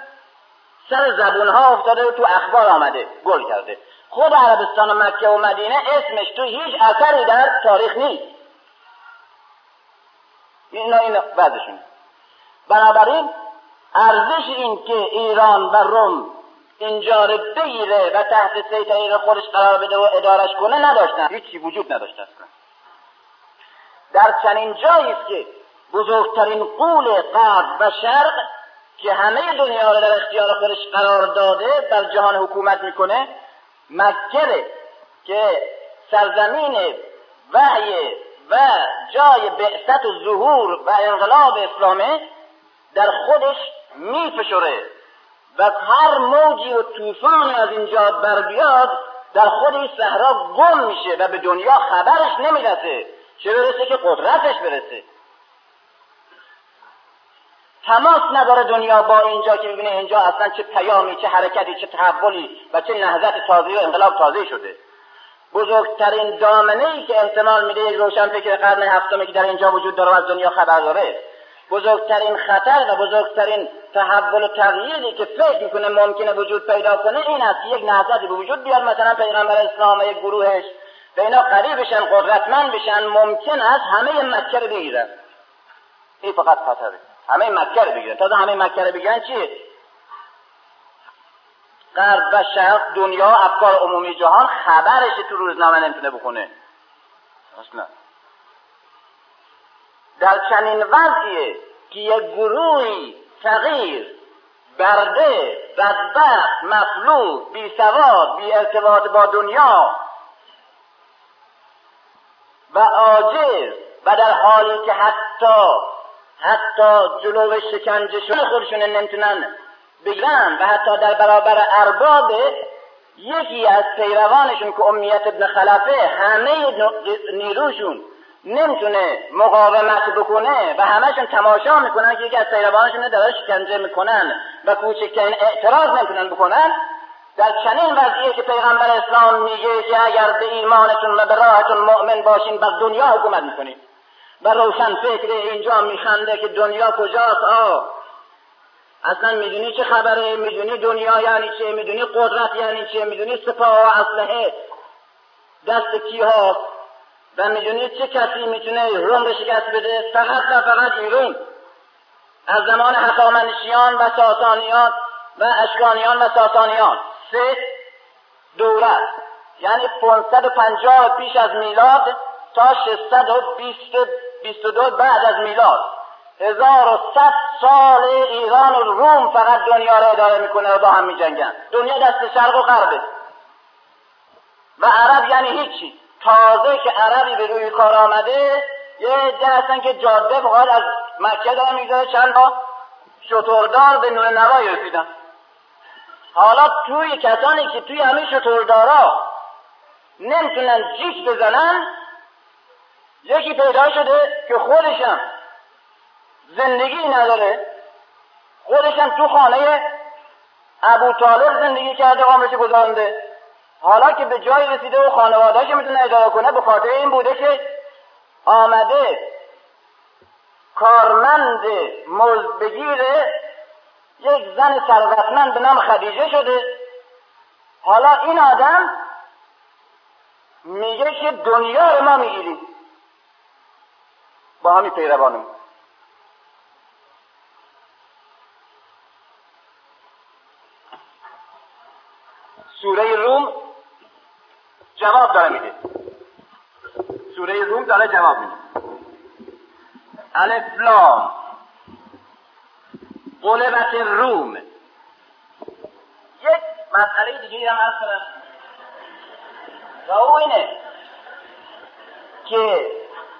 سر زبون ها افتاده تو اخبار آمده گل کرده. خود عربستان و مکه و مدینه اسمش تو هیچ اثری در تاریخ نیست. اینا این بعدشون. بنابراین ارزش این که ایران و روم اینجا رو بگیره و تحت سیطره خودش قرار بده و ادارش کنه نداشتن. هیچی وجود نداشته اصلا. در چنین جایی است که بزرگترین قول غرب و شرق که همه دنیا رو در اختیار خودش قرار داده در جهان حکومت می‌کنه مکه که سرزمین وحی و جای بعثت و ظهور و انقلاب اسلامه در خودش میفشره و هر موجی و طوفان از اینجا بر بیاد در خود این صحرا گم میشه و به دنیا خبرش نمی‌رسه چه برسه که قدرتش برسه. تماس نداره دنیا با اینجا که می‌بینه اینجا اصلا چه پیامی چه حرکتی چه تحولی و چه نهضت تازه و انقلاب تازه شده. بزرگترین دامنه ای که احتمال میده یک روشن فکر قرن هفتمه که در اینجا وجود داره و از دنیا خبر داره بزرگترین خطر و بزرگترین تحول و تغییری که فکر می‌کنه ممکنه وجود پیدا کنه این است یک نهضتی به وجود بیاد مثلا پیغمبر اسلام و یک گروهش به اینا قریب بشن قدرتمند بشن ممکن است همه مکه رو بگیرن. این فقط خطره همه مکه رو بگیرن. تازه همه مکه رو بگیرن چیه؟ غرب و شرق دنیا افکار عمومی جهان خبرش تو روزنامه نمی‌تونه بکنه اصلا در چنین وضعیه که یک گروهی فقیر برده بدبخت بی سواد بی ارتباط با دنیا و عاجز و در حالی که حتی حتی جلو شکنجه شده خودشون نمی‌تونن بگیرن و حتی در برابر ارباب یکی از پیروانشون که امیت ابن خلفه همه نیروشون نمی‌تونه مقاومت بکنه و همشون تماشا می‌کنن که یکی از پیروانشون داره شکنجه می‌کنن و کوچکترین اعتراض نمی‌تونن بکنن در چنین وضعیه که پیغمبر اسلام میگه که اگر به ایمانتون و به راهتون مؤمن باشین بر دنیا حکومت می‌کنید و روشن فکر اینجا میخنده که دنیا کجاست؟ آه اصلا می‌دونی چه خبره؟ می‌دونی دنیا یعنی چه؟ می‌دونی قدرت یعنی چه؟ می‌دونی سپاه و اسلحه؟ دست کی و می‌دونی چه کسی می‌تونه روم به شکست بده؟ فقط و فقط ایرون از زمان حقامنشیان و ساسانیان و اشکانیان و ساسانیان. سه دولت. یعنی 550 پیش از میلاد تا 622 بعد از میلاد. هزار و صد سال ایران و روم فقط دنیا را اداره می‌کنه و با هم میجنگن. دنیا دست شرق و غربه. و عرب یعنی هیچی. تازه که عربی به روی کار آمده یه عده هستن که جاده فقط از مکه دارن می‌گذاره. چند تا؟ شطوردار به نور نوایی رسیدن. حالا توی کسانی که توی همه شطوردارا نمی‌تونن جیک بزنن یکی پیدا شده که خودشم زندگی نداره. خودشم تو خانه ابو طالب زندگی کرده عمرش گذارنده. حالا که به جای رسیده و خانوادهش می‌تونه اداره کنه به خاطر این بوده که آمده کارمند مزد بگیره یک زن ثروتمند به نام خدیجه شده. حالا این آدم میگه که دنیا رو ما می‌گیریم. با همین پیروانم سوره روم جواب داره میده. سوره روم داره جواب میده. الفلام قلبت روم یک مسئله دیگه هم عرض کنم. و اینه که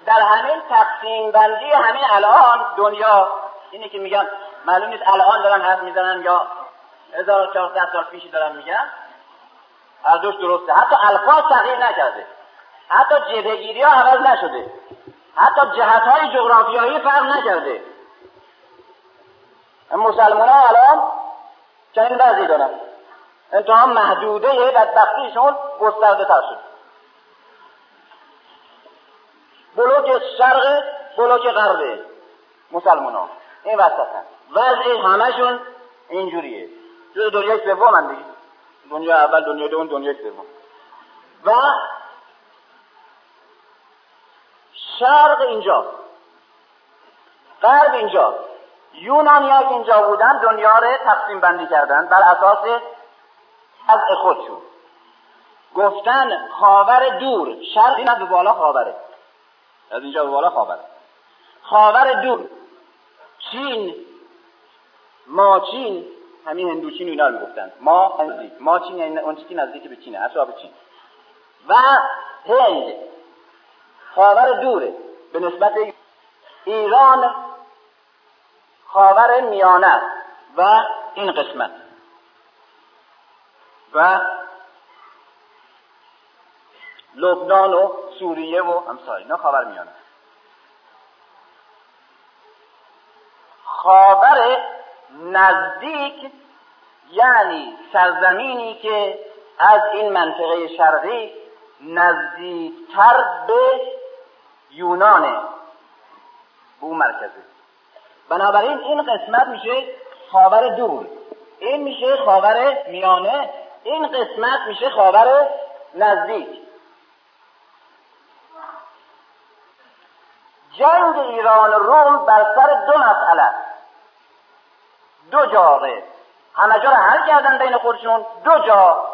در همین تقسیم بندی همین الان دنیا اینه که میگن معلوم نیست الان دارن حرف می‌زنن یا 1400 سال پیشی دارن میگن. هر درسته. حتی الفاظ تغییر نکرده. حتی جبهگیری ها عوض نشده. حتی جهت های جغرافیایی فرق نکرده. مسلمان ها الان چنین وضعی دارن انتها محدوده بدبختیشون گسترده تر شد. بلوک شرق بلوک غربه مسلمان ها این وسط وضع همشون اینجوریه. جز دنیای سوم هم دیگه. دنیا اول دنیا دوم دنیا سوم. و شرق اینجا غرب اینجا یونانیا که اینجا بودن دنیا رو تقسیم بندی کردن بر اساس از خودشون. گفتن خاور دور شرق این به بالا خاوره. از اینجا به بالا خاوره. خاور دور. چین ماچین همین هندوچین اینا رو می‌گفتن. ما نزدیک. ما چین یعنی اون چیزی نزدیک به چینه؟ اصحاب چین. و هند. خاور دوره. به نسبت ایران خاور میانه و این قسمت. و لبنان و سوریه و همسایه اینا خاور میانه. خاور نزدیک یعنی سرزمینی که از این منطقه شرقی نزدیکتر به یونانه به اون مرکزه بنابراین این قسمت میشه خاور دور این میشه خاور میانه. این قسمت میشه خاور نزدیک. جنگ ایران روم بر سر دو مسئله. دو جاقه همه جا رو حل کردن بین خودشون. دو جا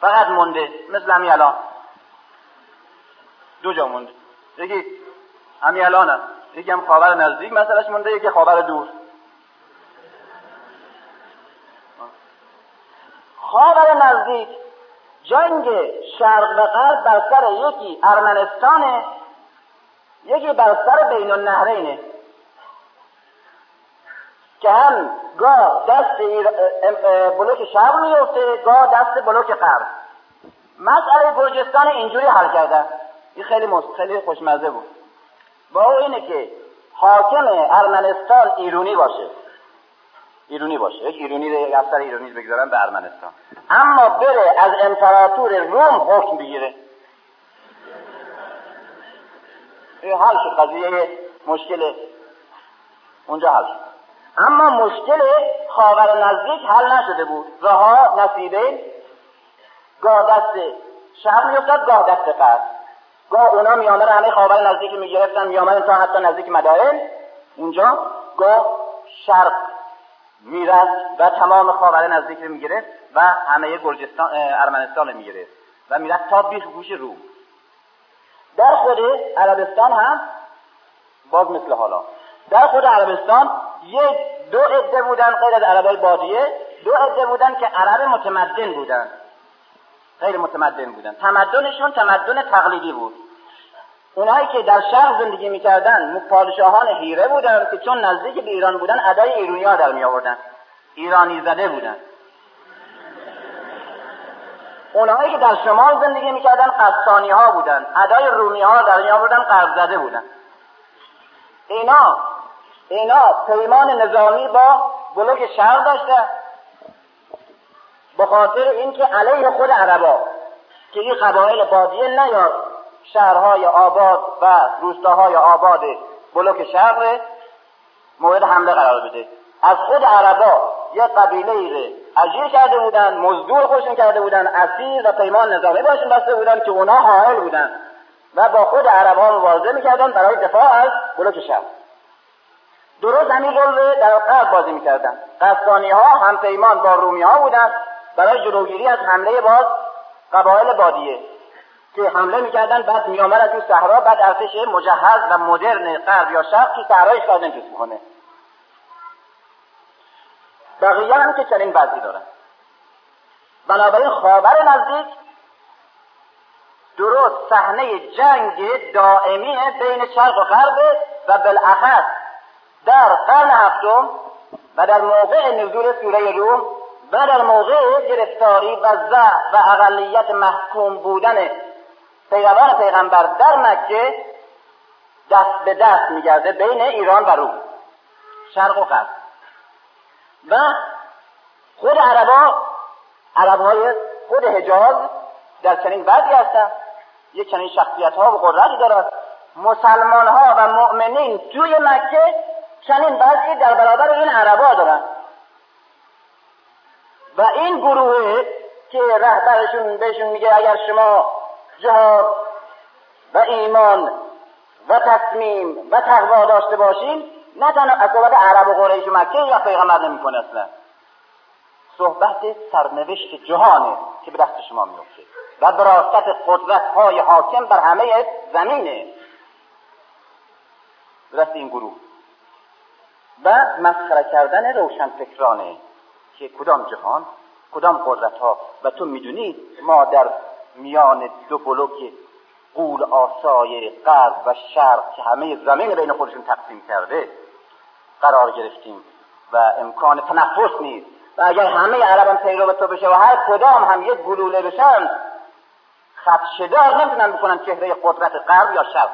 فقط مونده. مثل همین الان. دو جا مونده. یکی همین الان یکی هم خاور نزدیک مثلش مونده یکی خاور دور. خاور نزدیک جنگ شرق و غرب بر سر یکی ارمنستانه یکی بر سر بین النهرینه. که هم گاه دست بلوک شرق میفته گاه دست بلوک غرب. مسئله گرجستان اینجوری حل کردن این خیلی مست خیلی خوشمزه بود. با او اینه که حاکم ارمنستان ایرونی باشه. ایرونی باشه. یک ایرونی رو اثر ایرونی بگذارن به ارمنستان. اما بره از امپراتور روم حکم بگیره. حل شد. قضیه مشکل. اونجا حل شد. اما مشکل خاور نزدیک حل نشده بود. رها نصیبه گاه دست شرق میافتاد گاه دست قرد گاه اونا میامه رو همه خاور نزدیک می‌گرفتن میامدن تا حتی نزدیک مدائن. اونجا گاه شرق می‌رفت و تمام خاور نزدیک رو می‌گرفت و همه گرجستان ارمنستان رو می‌گرفت و می‌رفت تا بیخ گوش روم. در خود عربستان هم باز مثل حالا. در خود عربستان یک دو عده بودن غیر از عربای بادیه دو عده بودن که عرب متمدن بودن. غیر متمدن بودن. تمدنشون تمدن تقلیدی بود. اونایی که در شهر زندگی می‌کردن پادشاهان هیره بودن که چون نزدیک به ایران بودن ادای ایرونی ها در می آوردن ایرانی زده بودن. اونایی که در شمال زندگی می‌کردن قسطانی ها بودن. ادای رومی ها در می آوردن قرض زده بودن. اینا اینا پیمان نظامی با بلوک شهر داشته. به خاطر اینکه علیه خود عربا که این قبایل بادیه نیاد شهرهای آباد و روستاهای آباد بلوک شهر مورد حمله قرار بده. از خود عربا یه قبیله ای اجیر کرده بودن مزدور خوشون کرده بودن اسیر و پیمان نظامی باشون بسته بودن که اونا حائل بودن و با خود عرب ها مبارزه می‌کردن برای دفاع از بلوک شهر درست همین رول در قرب بازی می‌کردن. قسطانی ها هم پیمان با رومی ها بودن. برای جلوگیری از حمله باز قبایل بادیه که حمله می‌کردن بعد میامدن تو صحرا بعد ارتش مجهز و مدرن غرب یا شرق تو صحرا اشکال نمی‌تونست می‌کنه. بقیه هم که چنین وضعی دارن. بنابراین خاور نزدیک درست صحنه جنگ دائمی بین شرق و غرب و بالاخص در قرن هفتم و در موقع نزول سوره روم و در موقع گرفتاری و ضعف و اقلیت محکوم بودن پیروان پیغمبر در مکه دست به دست میگرده بین ایران و روم. شرق و غرب. و خود عربا عربهای خود حجاز در چنین وضعی هستند. یک چنین شخصیت ها و قدرتی دارد. مسلمان ها و مؤمنین توی مکه چنین وضعی در برابر این عربا دارند و این گروه که رهبرشون بهشون میگه اگر شما جهاد و ایمان و تصمیم و تقوا داشته باشین نه تنها از صحبت عرب و قریش مکه یا پیغمبر نمی‌کنه اصلا. صحبت سرنوشت جهانه که به دست شما میفته و براست قدرت های حاکم بر همه زمینه. به دست این گروه. و مسخره کردن روشنفکرانه. که کدام جهان کدام قدرت ها و تو می‌دونی ما در میان دو بلوک قول آسای غرب و شرق که همه زمین بین خودشون تقسیم کرده قرار گرفتیم و امکان تنفس نیست. و اگر همه عرب هم پیرو تو بشه و هر کدام هم یک گلوله بشن خدشدار نمی‌تونن بکنن چهره قدرت غرب یا شرق.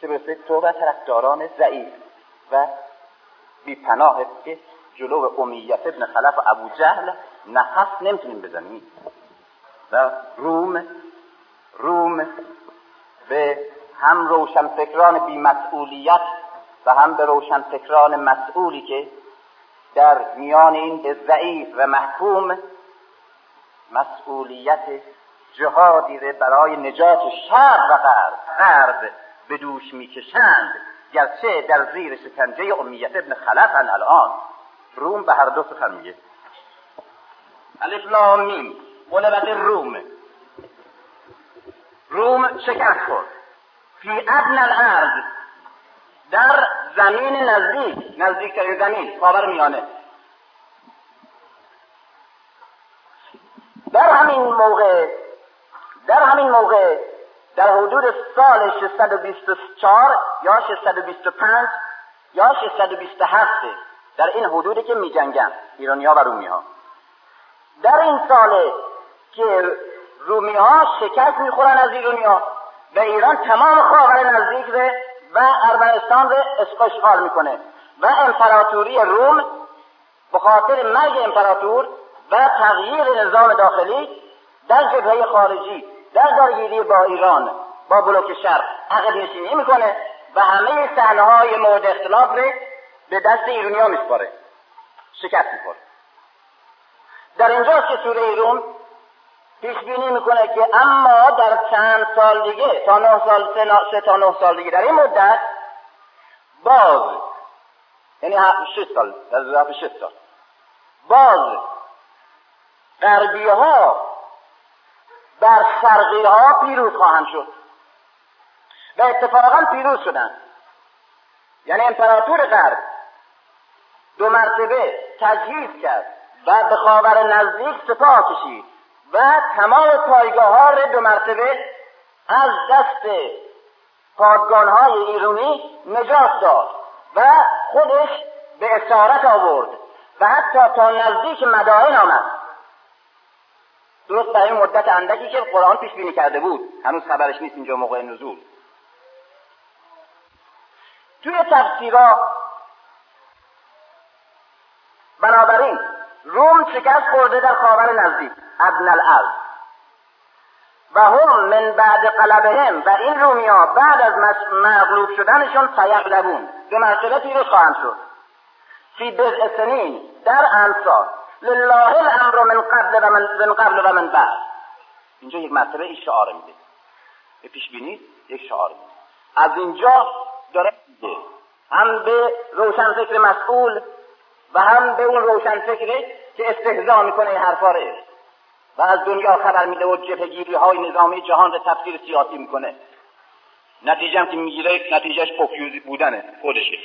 که برسه؟ تو و طرفداران ضعیف. و بیپناه که جلو امیت ابن خلف و ابو جهل نفس نمی‌تونیم بزنیم. و روم روم به هم روشنفکران بیمسئولیت و هم به روشنفکران مسئولی که در میان این ضعیف و محکوم مسئولیت جهادی برای نجات شرق و غرب غرب به دوش می‌کشند. گرچه در زیر شکنجه امیت ابن خلفن الان. روم به هر دو سخن میگه. لام میم. روم. روم شکست خورد. فی ادن الارض. در زمین نزدیک. نزدیکترین زمین. خاور میانه. در همین موقع در همین موقع در حدود سال 624 یا 625 یا 627 در این حدودی که می جنگن ایرانی ها و رومی ها در این سال که رومی ها شکست می‌خورن از ایرانی ها و ایران تمام خاور نزدیک به و ارمنستان رو اشغال می‌کنه و امپراتوری روم به خاطر مرگ امپراتور و تغییر نظام داخلی در جبهه خارجی در درگیری با ایران با بلوک شرق. عقد نشینی می‌کنه و همه صحنه های مورد اختلاف رو به دست ایرونی ها میسپاره. شکست می‌خوره. در اینجاست که سوره روم پیش بینی می‌کنه که اما در چند سال دیگه تا نه سال سه, تا نه سال دیگه در این مدت باز یعنی شش سال در ظرف شش سال باز غربی ها بر شرقی ها پیروز خواهند شد. و اتفاقا پیروز شدن یعنی امپراتور غرب دو مرتبه تجهیز کرد و به خاور نزدیک سپاه کشید و تمام پایگاه ها را دو مرتبه از دست پادگان های ایرونی نجات داد و خودش به اسارت آورد و حتی تا نزدیک مدائن آمد. درست در این مدت اندکی که قرآن پیش بینی کرده بود. هنوز خبرش نیست اینجا موقع نزول. توی تفسیرها بنابراین روم شکست خورده در خاور نزدیک ابن الارض و هم من بعد قلبهم و این رومیا بعد از مغلوب شدنشون فیغلبون به مرتبه پیروز خواهند شد. فی بضع سنین در انصار. لله الامر من قبل و من, من قبل و من بعد. اینجا یک مرتبه این شعار میده. به پیش بینی یک شعار میده. از اینجا داره میده هم به روشنفکر مسئول و هم به اون روشنفکره که استهزا می‌کنه این حرفا و از دنیا خبر میده و جبهگیری های نظامی جهان رو تفسیر سیاسی می‌کنه. نتیجه هم که می‌گیره نتیجهش پوفیوزی بودنه خودشه.